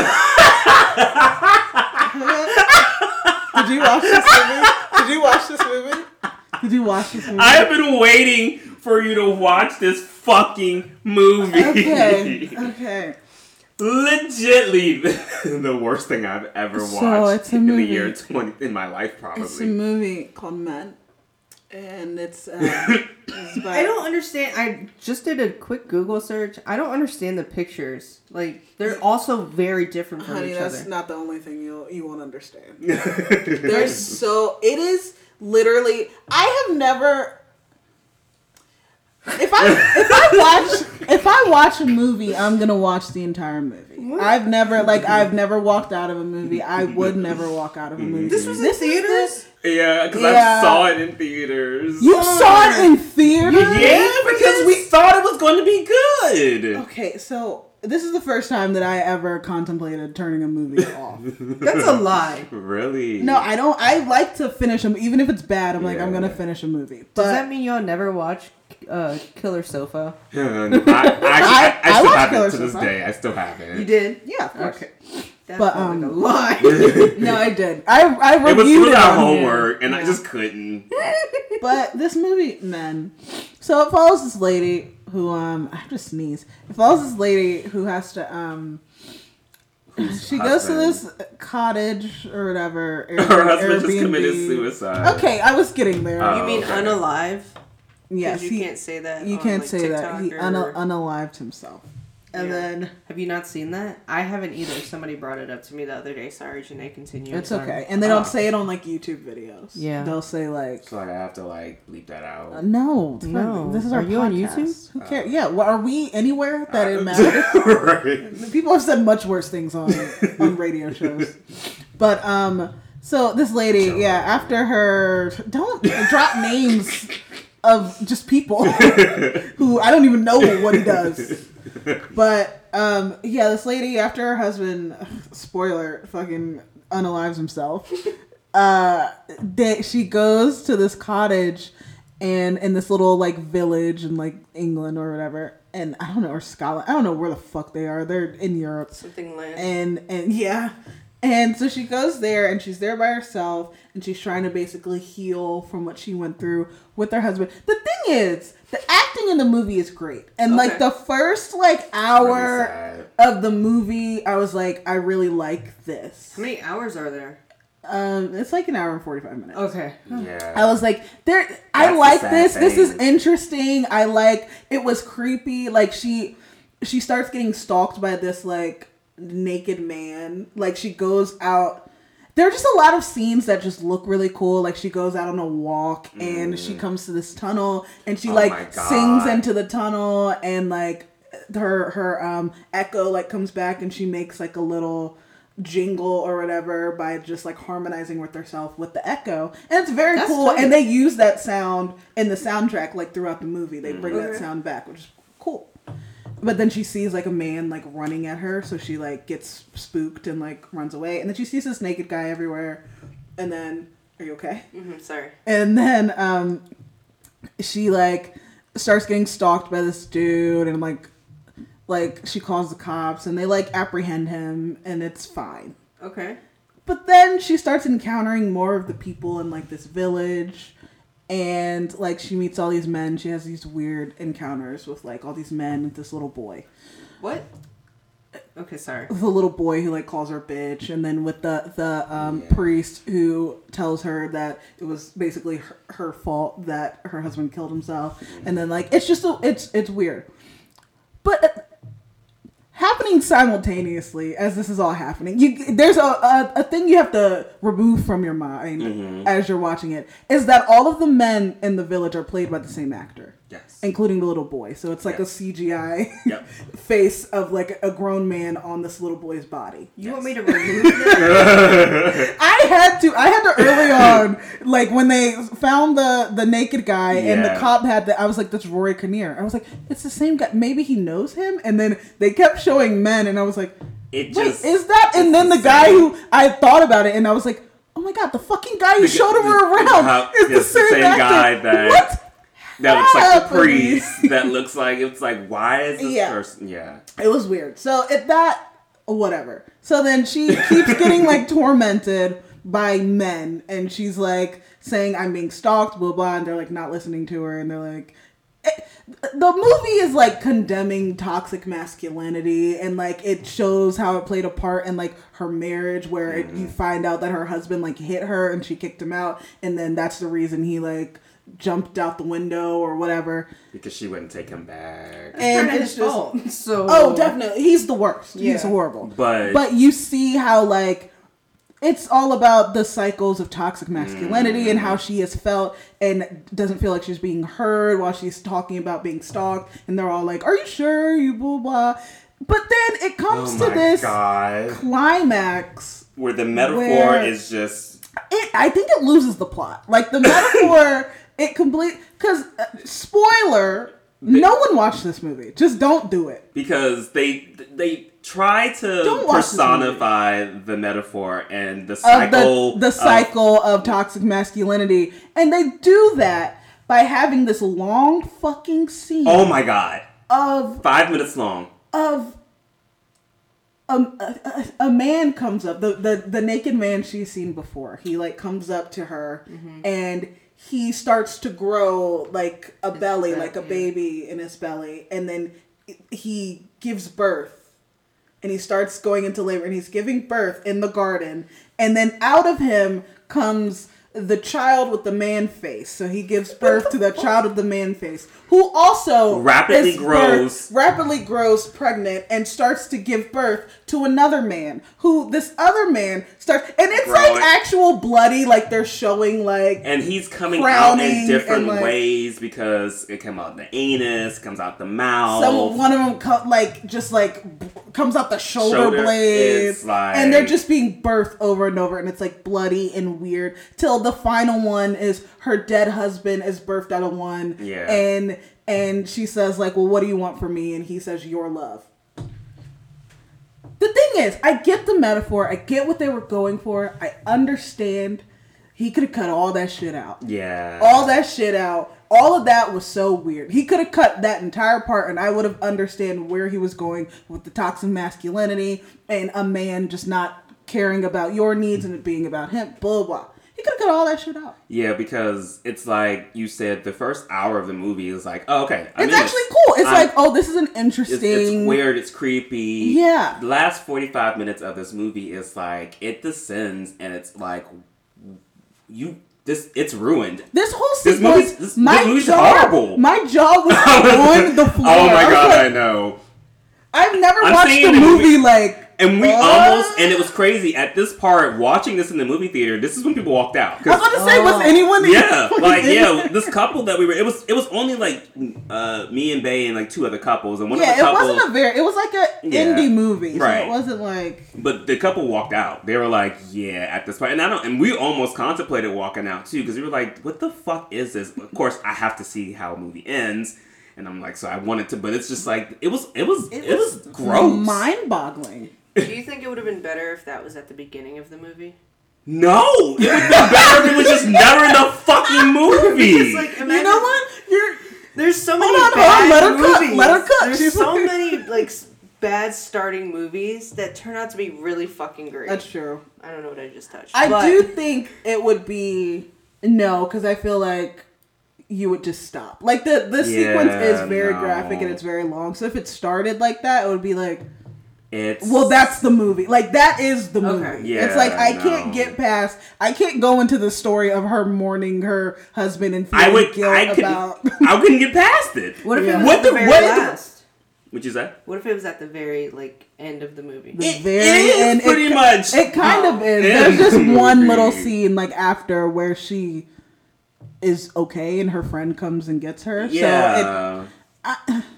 S1: you watch this movie? Did you watch this movie? Did you watch this movie?
S2: I have been waiting for you to watch this fucking movie.
S1: okay. Okay.
S2: Legitly the worst thing I've ever watched
S1: So, it's a
S2: in the year 20 in my life probably.
S1: It's a movie called Men, and it's. Uh, it's about-
S3: I don't understand. I just did a quick Google search. I don't understand the pictures. Like they're also very different from
S1: Honey,
S3: each
S1: that's
S3: other.
S1: not the only thing you you won't understand. There's so it is literally. I have never. If I if I watch if I watch a movie, I'm gonna watch the entire movie. I've never like I've never walked out of a movie. I would never walk out of a movie.
S3: This was in
S1: is
S3: theaters?
S2: Yeah, because
S1: Yeah.
S2: I saw it in theaters.
S1: You saw it in theaters.
S2: yeah, because we thought it was going to be good.
S1: Okay, so this is the first time that I ever contemplated turning a movie off.
S3: That's a lie.
S2: Really?
S1: No, I don't. I like to finish them, even if it's bad. I'm like, I'm gonna finish a movie.
S3: Does that mean y'all never watch uh, Killer Sofa?
S2: I, I, I, I,
S1: I
S2: still
S1: watched
S2: have
S1: Killer
S2: it to this day. I still have it.
S3: You did.
S1: yeah, of.
S3: Okay. That
S1: But,
S3: sounds
S1: um,
S3: like a lie.
S1: No, I did. I I reviewed
S2: It was
S1: reviewed
S2: through
S1: it,
S2: our
S1: on here.
S2: homework, and I just couldn't.
S1: But this movie, man. So it follows this lady who um I have to sneeze. It follows this lady who has to um.
S2: Whose
S1: She goes to this cottage or whatever.
S2: Her husband just committed suicide.
S1: Okay, I was getting there.
S2: Oh,
S3: you mean
S2: okay.
S3: unalive?
S1: yes,
S3: you
S1: he,
S3: can't say that.
S1: you
S3: on,
S1: can't
S3: like,
S1: say that.
S3: TikTok
S1: He
S3: or-
S1: un- unalived himself. And
S3: Yeah.
S1: then
S3: Have you not seen that? I haven't either. Somebody brought it up to me the other day. Sorry, Janay. Continue.
S1: it's
S3: Sorry.
S1: okay. And they don't
S2: Oh.
S1: say it on like YouTube videos.
S3: Yeah.
S1: They'll say like
S2: So like, I have to like bleep that out.
S1: Uh, no.
S3: No.
S1: This is
S3: Are
S1: our
S3: you on. YouTube?
S1: Who cares? yeah. Well, are we anywhere that
S2: Uh,
S1: it matters?
S2: right.
S1: People have said much worse things on on radio shows, but um. So this lady,
S2: Joe
S1: yeah, after her, don't drop names of just people who I don't even know what he does. But um, yeah, this lady after her husband, spoiler, fucking unalives himself. Uh, they, she goes to this cottage, and in this little like village in like England or whatever, and I don't know or Scotland. I don't know where the fuck they are. They're in Europe
S3: Something land.
S1: and and yeah and so she goes there and she's there by herself and she's trying to basically heal from what she went through with her husband the thing is the acting in the movie is great and like the first like hour of the movie i was like i really like this
S3: How many hours are there?
S1: um it's like an hour and 45 minutes
S3: Okay.
S2: Yeah.
S1: I was like, there. I
S2: That's the
S1: like
S2: sad
S1: this. This is interesting. I like. It was creepy. Like she, she starts getting stalked by this like naked man. Like she goes out. There are just a lot of scenes that just look really cool. Like she goes out on a walk and she comes to this tunnel and she
S2: Mm. Oh
S1: like sings into the tunnel and like her her um echo like comes back and she makes like a little jingle or whatever by just like harmonizing with herself with the echo and it's very
S3: That's
S1: cool
S3: tight.
S1: and they use that sound in the soundtrack like throughout the movie they bring that sound back which is cool but then she sees like a man like running at her so she like gets spooked and like runs away and then she sees this naked guy everywhere and then are you okay
S3: hmm sorry.
S1: and then um she like starts getting stalked by this dude and like like she calls the cops and they like apprehend him and it's fine
S3: Okay.
S1: but then she starts encountering more of the people in like this village and like she meets all these men she has these weird encounters with like all these men and this little boy
S3: What? Okay, sorry.
S1: the little boy who like calls her bitch and then with the the um,
S2: Yeah.
S1: priest who tells her that it was basically her, her fault that her husband killed himself and then like it's just a, it's it's weird but happening simultaneously as this is all happening. You there's a a, a thing you have to remove from your mind
S2: Mm-hmm.
S1: as you're watching it is that all of the men in the village are played by the same actor.
S2: Yes.
S1: Including the little boy. So it's like
S2: Yeah.
S1: a CGI
S2: Yep.
S1: face of like a grown man on this little boy's body.
S3: You want me to remove that?
S1: I had to. I had to early on, like when they found the the naked guy and the cop had that. I was like, "That's Rory Kinnear." I was like, "It's the same guy. Maybe he knows him." And then they kept showing men, and I was like,
S2: It
S1: "Wait,
S2: just
S1: is that?" And then the,
S2: the
S1: guy who I thought about it, and I was like, "Oh my god, the fucking guy who
S2: The-
S1: showed him
S2: the-
S1: around
S2: how-
S1: is the
S2: yes, the
S1: same,
S2: same
S1: actor.
S2: guy that-
S1: what?"
S2: That looks like ah,
S1: the
S2: priest. That looks like it's like why is this
S1: Yeah.
S2: person? Yeah.
S1: It was weird. So at that, whatever. So then she keeps getting like tormented by men, and she's like saying, "I'm being stalked," blah blah, and they're like not listening to her, and they're like. it- the movie is like condemning toxic masculinity and like it shows how it played a part in like her marriage where it, you mm-hmm. find out that her husband like hit her and she kicked him out and then that's the reason he like jumped out the window or whatever
S2: Because she wouldn't take him back.
S1: and
S3: Kinda
S1: it's just
S3: fault. So
S1: Oh, definitely. He's the worst. He's horrible.
S2: But-
S1: but you see how like it's all about the cycles of toxic masculinity and how mm. she has felt and doesn't feel like she's being heard while she's talking about being stalked and they're all like, "Are you sure?" You blah blah. But then it comes
S2: oh
S1: to this
S2: god.
S1: climax.
S2: Where the metaphor
S1: Where-
S2: is just
S1: It, I think it loses the plot. Like the metaphor, it complete because uh, spoiler. No one watched this movie. Just don't do it.
S2: because they they try to personify the metaphor and the
S1: of
S2: cycle
S1: the, the cycle of toxic masculinity and they do that by having this long fucking scene
S2: oh my god.
S1: of
S2: Five minutes long.
S1: of um, a, a, a man comes up the, the the naked man she's seen before he like comes up to her and he starts to grow like a belly
S3: belly,
S1: like a baby in his belly and then he gives birth. And he starts going into labor and he's giving birth in the garden. And then out of him comes the child with the man face. So he gives birth to the child with the man face who also
S2: Rapidly grows.
S1: birth- rapidly grows pregnant and starts to give birth to another man who this other man starts and it's
S2: Growing.
S1: like actual bloody like they're showing like
S2: And he's coming out in different
S1: like-
S2: ways because it comes out the anus, comes out the mouth.
S1: some one of them co- like just like b- comes out the shoulder,
S2: Shoulder,
S1: blades
S2: like-
S1: and they're just being birthed over and over and it's like bloody and weird till the final one is her dead husband is birthed out of one
S2: Yeah.
S1: and and she says like well what do you want from me and he says your love the thing is i get the metaphor i get what they were going for i understand he could have cut all that shit out
S2: yeah.
S1: all that shit out. All of that was so weird. He could have cut that entire part, and I would have understand where he was going with the toxic masculinity and a man just not caring about your needs and it being about him. Blah blah. He could have cut all that shit out.
S2: Yeah, because it's like you said, the first hour of the movie is like, oh, okay. I'm
S1: it's actually
S2: this.
S1: cool. It's
S2: I'm-
S1: like, oh, this is an interesting.
S2: it's weird. It's creepy.
S1: Yeah.
S2: The last forty five minutes of this movie is like it descends, and it's like you. This it's ruined.
S1: This whole
S2: This
S1: sequence,
S2: movie's- this-
S1: my
S2: this
S1: jaw,
S2: horrible.
S1: my jaw was on the floor.
S2: Oh my
S1: I
S2: god, I
S1: like,
S2: know.
S1: I've never
S2: I'm
S1: watched a movie- like.
S2: And we
S1: what?
S2: almost, and it was crazy at this part. Watching this in the movie theater, this is when people walked out.
S1: I was about to say, was
S3: Oh.
S1: anyone?
S2: yeah, like yeah,
S1: it?
S2: this couple that we were. It was it was only like uh me and Bay and like two other couples, and one
S1: Yeah,
S2: of the
S1: it
S2: couples.
S1: wasn't a very. It was like an
S2: Yeah.
S1: indie movie, so
S2: Right.
S1: it wasn't like.
S2: But the couple walked out. They were like, "Yeah," at this point, and I don't. And we almost contemplated walking out too because we were like, "What the fuck is this?" Of course, I have to see how a movie ends, and I'm like, so I wanted to, but it's just like it was. It was. It, was, gross.
S1: mind-boggling.
S3: Do you think it would have been better if that was at the beginning of the movie?
S2: no, it would be better if it was just never in the fucking movie.
S3: It's like imagine,
S1: You know what? You're
S3: There's so
S1: Hold
S3: many
S1: on, hold on, let her cook,
S3: movies.
S1: let her cook.
S3: There's
S1: She's
S3: so
S1: like-
S3: many like bad starting movies that turn out to be really fucking great.
S1: that's true.
S3: I don't know what I just touched.
S1: I
S3: but
S1: do think it would be no, because I feel like you would just stop. Like the the sequence is very
S2: no.
S1: graphic and it's very long. So if it started like that, it would be like,
S2: It's
S1: well, that's the movie. Like that is the movie.
S3: Okay.
S1: it's like I
S2: Yeah,
S1: can't get past. I can't go into the story of her mourning her husband and
S2: I would.
S1: guilt
S2: I couldn't.
S1: about.
S2: I couldn't get past it.
S3: What if
S1: Yeah.
S3: it was
S2: What
S3: the,
S2: the-
S3: very
S2: what-
S3: last?
S2: Would you say?
S3: What if it was at the very like end of the movie?
S1: The
S2: It
S1: very
S2: is
S1: end,
S2: pretty
S1: it,
S2: much.
S1: It kind of is. There's just
S2: the
S1: one little scene like after where she is okay and her friend comes and gets her. So it,
S2: Yeah.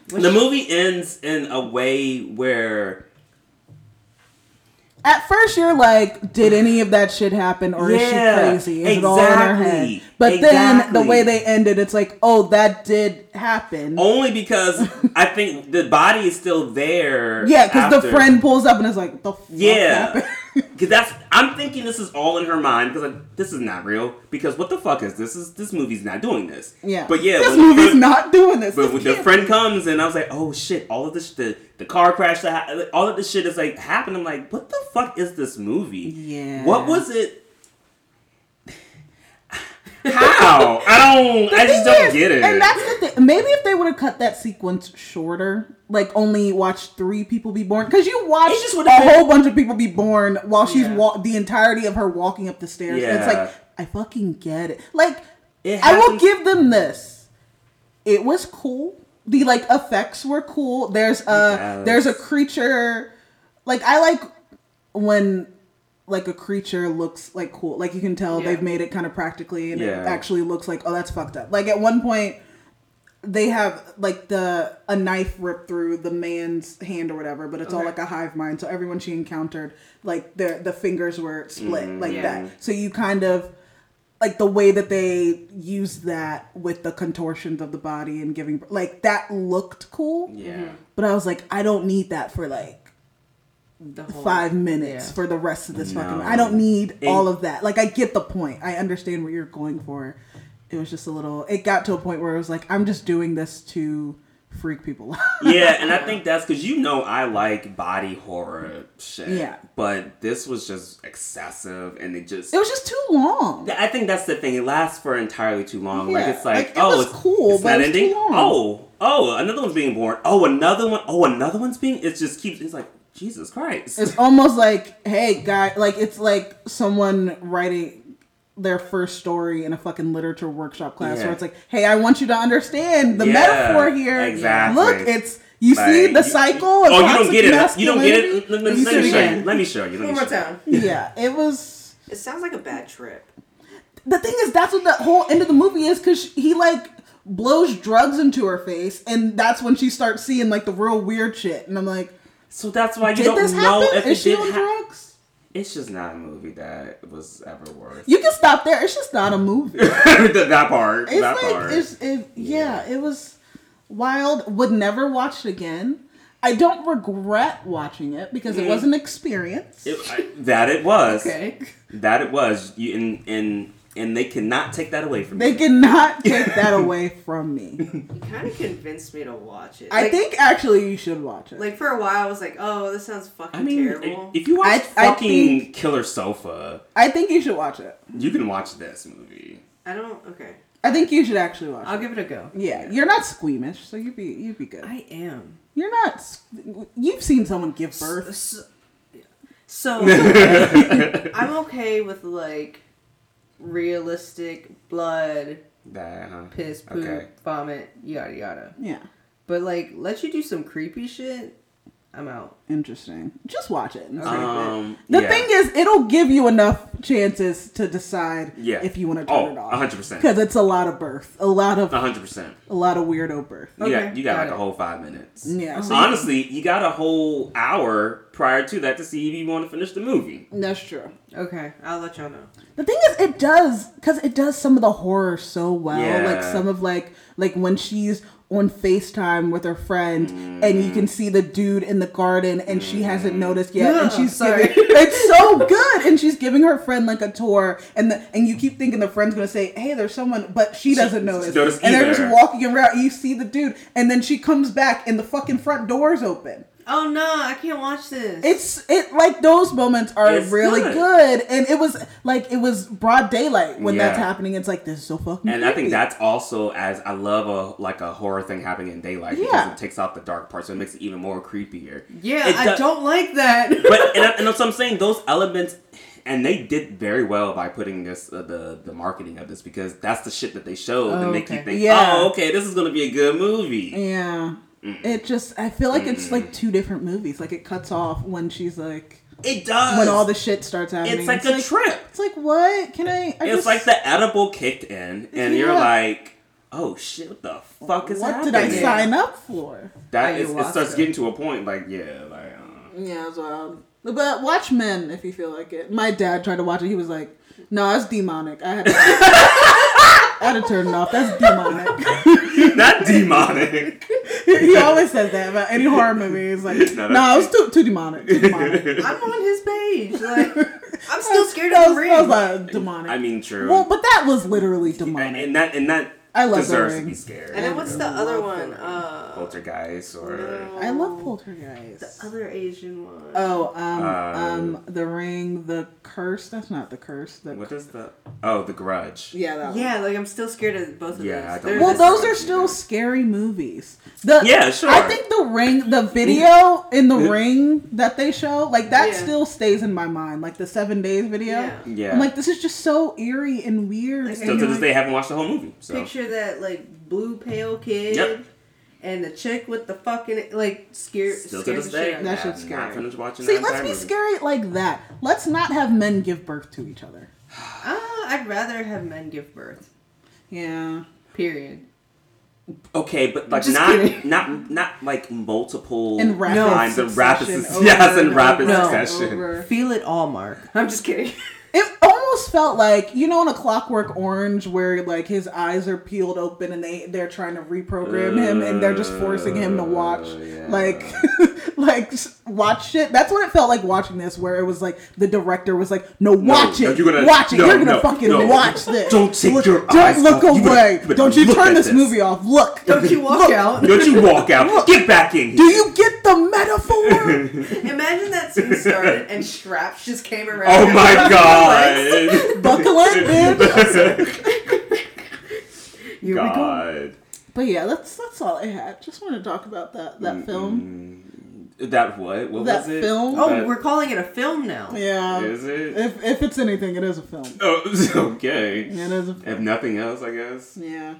S2: the movie ends in a way where
S1: at first you're like, did any of that shit happen or is she crazy? Is it all in her head?
S2: exactly,
S1: But then the way they ended, it's like, oh, that did happen.
S2: only because I think the body is still there.
S1: yeah, because the friend pulls up and is like, the fuck
S2: Yeah,
S1: happened?
S2: because that's I'm thinking this is all in her mind because like, this is not real. Because what the fuck is this? Is this movie's not doing this?
S1: yeah.
S2: but yeah,
S1: this movie's
S2: friend-
S1: not doing this.
S2: But
S1: This
S2: when the friend
S1: be-
S2: comes and I was like, oh shit, all of this, the the car crash, that ha- all of this shit is like happening. I'm like, what the fuck is this movie?
S1: Yeah.
S2: What was it? How? I don't. I just
S1: thing
S2: don't get it.
S1: And that's the thing. Maybe if they would have cut that sequence shorter, like only watch three people be born, because you watch
S2: It just
S1: a
S2: been-
S1: whole bunch of people be born while she's
S3: Yeah.
S1: wa- the entirety of her walking up the stairs. And it's like I fucking get it. Like
S2: It
S1: I will
S2: happens-
S1: give them this. It was cool. The like effects were cool. There's a
S2: Yes.
S1: there's a creature. Like I like when like a creature looks like cool. Like you can tell
S3: Yeah.
S1: they've made it kind of practically and
S2: Yeah.
S1: it actually looks like oh that's fucked up. Like at one point they have like the a knife ripped through the man's hand or whatever, but it's all like a hive mind. So everyone she encountered, like the the fingers were split
S2: Mm,
S1: like
S3: yeah.
S1: that. So you kind of like the way that they use that with the contortions of the body and giving like that looked cool.
S2: yeah.
S1: But I was like, I don't need that for like
S3: The whole
S1: five minutes
S3: yeah.
S1: for the rest of this fucking. I don't need
S2: And-
S1: all of that. Like I get the point. I understand what you're going for. It was just a little. It got to a point where it was like, I'm just doing this to freak people out.
S2: yeah, and I think that's because you know I like body horror shit.
S1: Yeah.
S2: But this was just excessive, and it just.
S1: It was just too long.
S2: I think that's the thing. It lasts for entirely too long.
S1: Yeah,
S2: Like it's like,
S1: like, it
S2: oh,
S1: was
S2: it's
S1: cool,
S2: It's
S1: but
S2: not
S1: it was too
S2: ending.
S1: long.
S2: Oh, oh, another one's being born. Oh, another one. Oh, another one's being. It just keeps. It's like Jesus Christ.
S1: It's almost like, hey, guy, like it's like someone writing their first story in a fucking literature workshop class
S2: Yeah.
S1: where it's like, hey, I want you to understand the
S2: Yeah,
S1: metaphor here.
S2: exactly.
S1: Look, it's you see
S2: Like,
S1: the
S2: you-
S1: cycle.
S2: Oh, you don't get it. You don't get it.
S1: masculinity?
S2: Let, let- let me show you. Let me show you. Let
S3: One
S2: me
S3: more
S2: show
S3: time.
S1: Yeah, it was.
S3: It sounds like a bad trip.
S1: The thing is, that's what the whole end of the movie is because he like blows drugs into her face, and that's when she starts seeing like the real weird shit. And I'm like,
S2: So that's why you
S1: did
S2: don't know
S1: happen?
S2: if
S1: Is
S2: it
S1: she on
S2: happen.
S1: drugs?
S2: It's just not a movie that was ever worth.
S1: You can stop there. It's just not a movie.
S2: that, that part.
S1: It's
S2: that
S1: like
S2: part.
S1: it's it, yeah, it was wild. Would never watch it again. I don't regret watching it because it mm. was an experience.
S2: It- I- that it was.
S3: Okay.
S2: That it was. You and and and they cannot take that away from
S1: me.
S2: They
S1: cannot take that away from me.
S3: You kind of convinced me to watch it.
S1: I
S3: Like-
S1: think actually you should watch it.
S3: Like for a while, I was like, "Oh, this sounds fucking
S2: I mean,
S3: terrible."
S2: if you watch
S1: I- I
S2: fucking
S1: think-
S2: Killer Sofa,
S1: I think you should watch it.
S2: you can watch this movie.
S3: I don't. Okay,
S1: I think you should actually watch
S3: I'll
S1: it.
S3: give it a go.
S1: Yeah, you're not squeamish, so you'd be you'd be good.
S3: I am.
S1: You're not. You've seen someone give birth.
S3: So, so I'm okay with like realistic blood,
S2: That, huh?
S3: piss, poop,
S2: Okay.
S3: vomit, yada yada.
S1: Yeah,
S3: But like, let you do some creepy shit. I'm out.
S1: interesting. Just watch it. and see.
S2: Um,
S1: the
S2: yeah.
S1: thing is, it'll give you enough chances to decide
S2: Yeah.
S1: if you want to turn
S2: Oh,
S1: it off.
S2: 100%.
S1: Because it's a lot of birth, a lot of
S2: hundred percent.
S1: a lot of weirdo birth.
S2: You got
S3: Okay,
S2: you got
S3: got
S2: like
S3: it.
S2: a whole five minutes.
S1: Yeah, so you-
S2: Honestly, you got a whole hour prior to that to see if you want to finish the movie.
S1: that's true.
S3: Okay, I'll let y'all know.
S1: The thing is, it does because it does some of the horror so well.
S2: Yeah.
S1: Like some of like like when she's on Facetime with her friend, and you
S2: Mm.
S1: can see the dude in the garden, and she hasn't noticed yet, and she's
S3: sorry.
S1: giving, it's so good, and she's giving her friend like a tour, and the, and you keep thinking the friend's gonna say, "Hey, there's someone," but she doesn't notice,
S2: notice
S1: and they're just walking around. And you see the dude, and then she comes back, and the fucking front door's open.
S3: Oh no, I can't watch this.
S1: It's it like those moments are
S2: It's
S1: really
S2: good.
S1: good. and it was like it was broad daylight when that's happening. It's like this is so fucking.
S2: And I think that's also as I love a like a horror thing happening in daylight
S1: Yeah.
S2: because it takes out the dark part, so it makes it even more creepier.
S3: yeah,
S2: It
S3: I
S2: does-
S3: don't like that.
S2: But and, I, and that's what I'm saying. Those elements, and they did very well by putting this uh, the the marketing of this because that's the shit that they showed to
S3: Oh,
S2: make you
S3: okay.
S2: think,
S1: Yeah.
S2: oh, okay, this is gonna be a good movie.
S1: yeah. It just I feel like it's like two different movies. Like it cuts off when she's like
S2: It does.
S1: when all the shit starts happening.
S2: It's like a trip.
S1: It's like what? Can I? I
S2: It's
S1: just-
S2: like the edible kicked in, and you're like, "Oh shit! What the fuck is that?
S1: what
S2: happening?"
S1: did I sign up for?
S2: That is, it
S3: Ayahuasca.
S2: starts getting to a point like, yeah, like. Uh,
S1: Yeah, as well. But watch Men if you feel like it. My dad tried to watch it. He was like, "No, it's demonic." I had to, I had to turn it off. That's demonic.
S2: not demonic.
S1: He always says that about any horror movie. He's like,
S2: No,
S1: "No,
S2: that's-
S1: it was too too demonic. Too demonic."
S3: I'm on his page. Like, I'm still scared of
S1: was,
S3: the
S1: that was like demonic.
S2: I mean, true.
S1: well, but that was literally
S2: and,
S1: demonic.
S2: and that and that
S1: I love The
S2: deserves to
S1: Ring.
S2: be scared.
S3: And then what's the other one? Uh,
S2: Poltergeist or
S1: I love Poltergeist.
S3: the other Asian one.
S1: Oh, um,
S2: Uh,
S1: um, the ring, the curse. That's not the curse. The
S2: what is the? Oh, The Grudge.
S1: yeah, that one.
S3: yeah, like I'm still scared of both of
S2: Yeah,
S3: those.
S2: I
S1: Well, those are still scary movies. The
S2: Yeah, sure.
S1: I think the ring, the video in the ring that they show, like that
S3: Yeah.
S1: still stays in my mind. Like the seven days video.
S3: Yeah.
S2: Yeah.
S1: I'm like, this is just so eerie and weird.
S3: Like,
S2: Still
S1: and
S2: to this
S1: like-
S2: day, haven't watched the whole movie. So
S3: Picture that like blue pale kid
S2: Yep.
S3: and the chick with the fucking like scare
S2: still to
S3: scares
S2: this
S3: the
S2: day,
S3: shit out
S1: That
S3: me.
S2: have
S1: shit's
S2: not
S1: scary.
S2: finished watching.
S1: See,
S2: that
S1: let's be
S2: movie.
S1: scary like that. Let's not have men give birth to each other.
S3: Ah, I'd rather have men give birth.
S1: Yeah.
S3: Period.
S2: Okay, but like
S3: Just
S2: not
S3: kidding.
S2: not not like multiple
S1: In rapid
S2: times of rapid
S1: succession,
S2: yes, in
S1: and
S2: rapid
S1: over
S2: succession.
S1: over.
S3: Feel it all, Mark. I'm just kidding.
S1: Almost felt like you know in a Clockwork Orange where like his eyes are peeled open and they they're trying to reprogram him and they're just forcing him to watch
S2: Uh, yeah.
S1: like like watch shit. That's what it felt like watching this where it was like the director was like, "No, watch
S2: no,
S1: it,
S2: you're gonna-
S1: watch it.
S2: no,
S1: You're gonna
S2: no,
S1: fucking
S2: no.
S1: watch this.
S2: Don't take
S1: look,
S2: your
S1: don't
S2: eyes
S1: look
S2: off. You better-
S1: away.
S2: you better
S1: don't you turn this,
S2: this.
S1: movie off. Look.
S3: Don't you walk
S1: Look.
S3: out?
S2: Don't you walk out? Get back in.
S1: Do you get the metaphor?
S3: Imagine that scene started and straps just came around.
S2: Oh my god.
S1: Buckle in, bitch.
S3: Here we go.
S2: God.
S1: But yeah, that's that's all I had. Just want to talk about that that film.
S2: That what? What
S1: That
S2: was it?
S1: film?
S3: Oh,
S2: That-
S3: we're calling it a film now.
S1: Yeah.
S2: Is it?
S1: If if it's anything, it is a film.
S2: Oh, okay.
S1: It is a
S2: If nothing else, I guess.
S1: Yeah.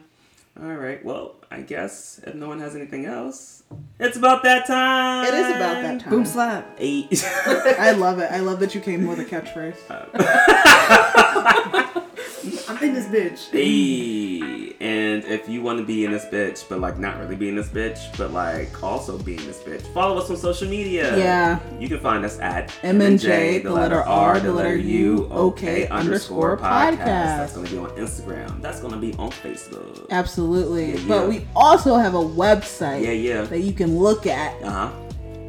S2: All right. Well, I guess if no one has anything else, it's about that time.
S1: It is about that time.
S3: Boom slap.
S2: Eight.
S1: I love it. I love that you came with a catchphrase.
S3: Uh, I'm in this bitch.
S2: Hey, and if you want to be in this bitch, but like not really be in this bitch, but like also be in this bitch, follow us on social media.
S1: Yeah.
S2: You can find us at
S1: MNJ, the letter R, the letter U, OK, underscore podcast.
S2: That's going to be on Instagram. That's going to be on Facebook.
S1: Absolutely.
S2: Yeah, yeah.
S1: But we also have a website
S2: Yeah, yeah.
S1: that you can look at.
S2: Uh huh.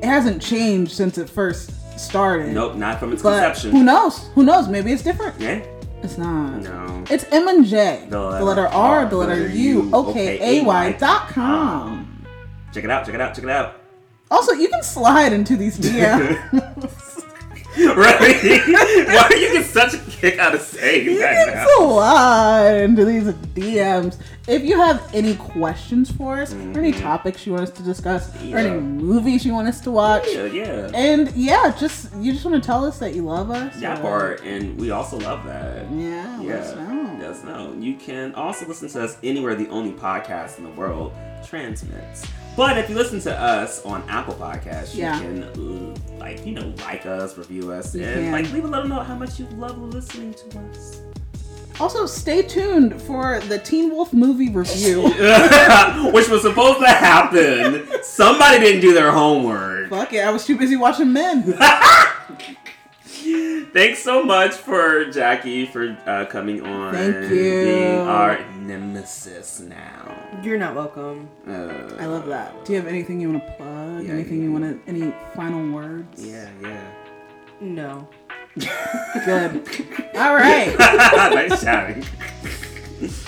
S1: It hasn't changed since it first started.
S2: Nope, not from its conception.
S1: who knows? Who knows? Maybe it's different.
S2: Yeah.
S1: It's not.
S2: No.
S1: It's M and J.
S2: The
S1: The
S2: letter
S1: letter R, the letter U, OK, A Y dot com.
S2: Check it out. Check it out. Check it out.
S1: Also, you can slide into these DMs.
S2: right? Why are you such a kick out saying
S1: you
S2: that
S1: can
S2: now?
S1: slide into these DMs. If you have any questions for us, or any topics you want us to discuss, or any
S2: Mm-hmm.
S1: Movies you want us to watch,
S2: Yeah, yeah.
S1: and yeah, just you just want to tell us that you love us.
S2: That
S1: or-
S2: part, and we also love that.
S1: Yeah, let us know.
S2: Let us know. You can also listen to us anywhere the only podcast in the world transmits. But if you listen to us on Apple Podcasts,
S1: yeah.
S2: you can like you know like us, review us,
S1: You
S2: and
S1: can.
S2: like leave a little note how much you love listening to us.
S1: Also, stay tuned for the Teen Wolf movie review.
S2: Which was supposed to happen. Somebody didn't do their homework.
S1: Fuck it, I was too busy watching Men.
S2: Thanks so much for Jackie for uh, coming on.
S1: Thank you.
S2: Being our nemesis now.
S3: You're not welcome.
S2: Uh,
S1: I love that. Do you have anything you want to plug?
S2: Yeah,
S1: anything
S2: yeah.
S1: you want to? Any final words?
S2: Yeah, yeah.
S3: No.
S1: Good. All right.
S2: nice shouting.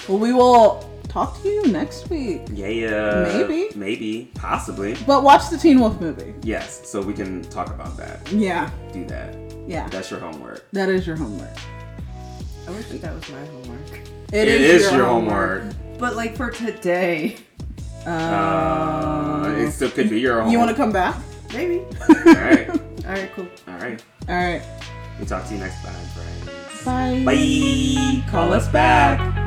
S1: Well, we will talk to you next week.
S2: Yeah, yeah.
S1: Maybe.
S2: Maybe. Possibly.
S1: But watch the Teen Wolf movie.
S2: Yes. So we can talk about that.
S1: Yeah.
S2: Do that.
S1: Yeah.
S2: That's your homework.
S1: That is your homework.
S3: I wish that was my homework.
S2: it is, your homework.
S3: But like for today,
S2: Uh, it still could be your homework.
S1: You want to come back?
S3: maybe.
S2: All right.
S3: All right, cool.
S2: All right.
S1: All right.
S2: We talk to you next time, friends.
S1: Bye.
S2: Bye. Call us back.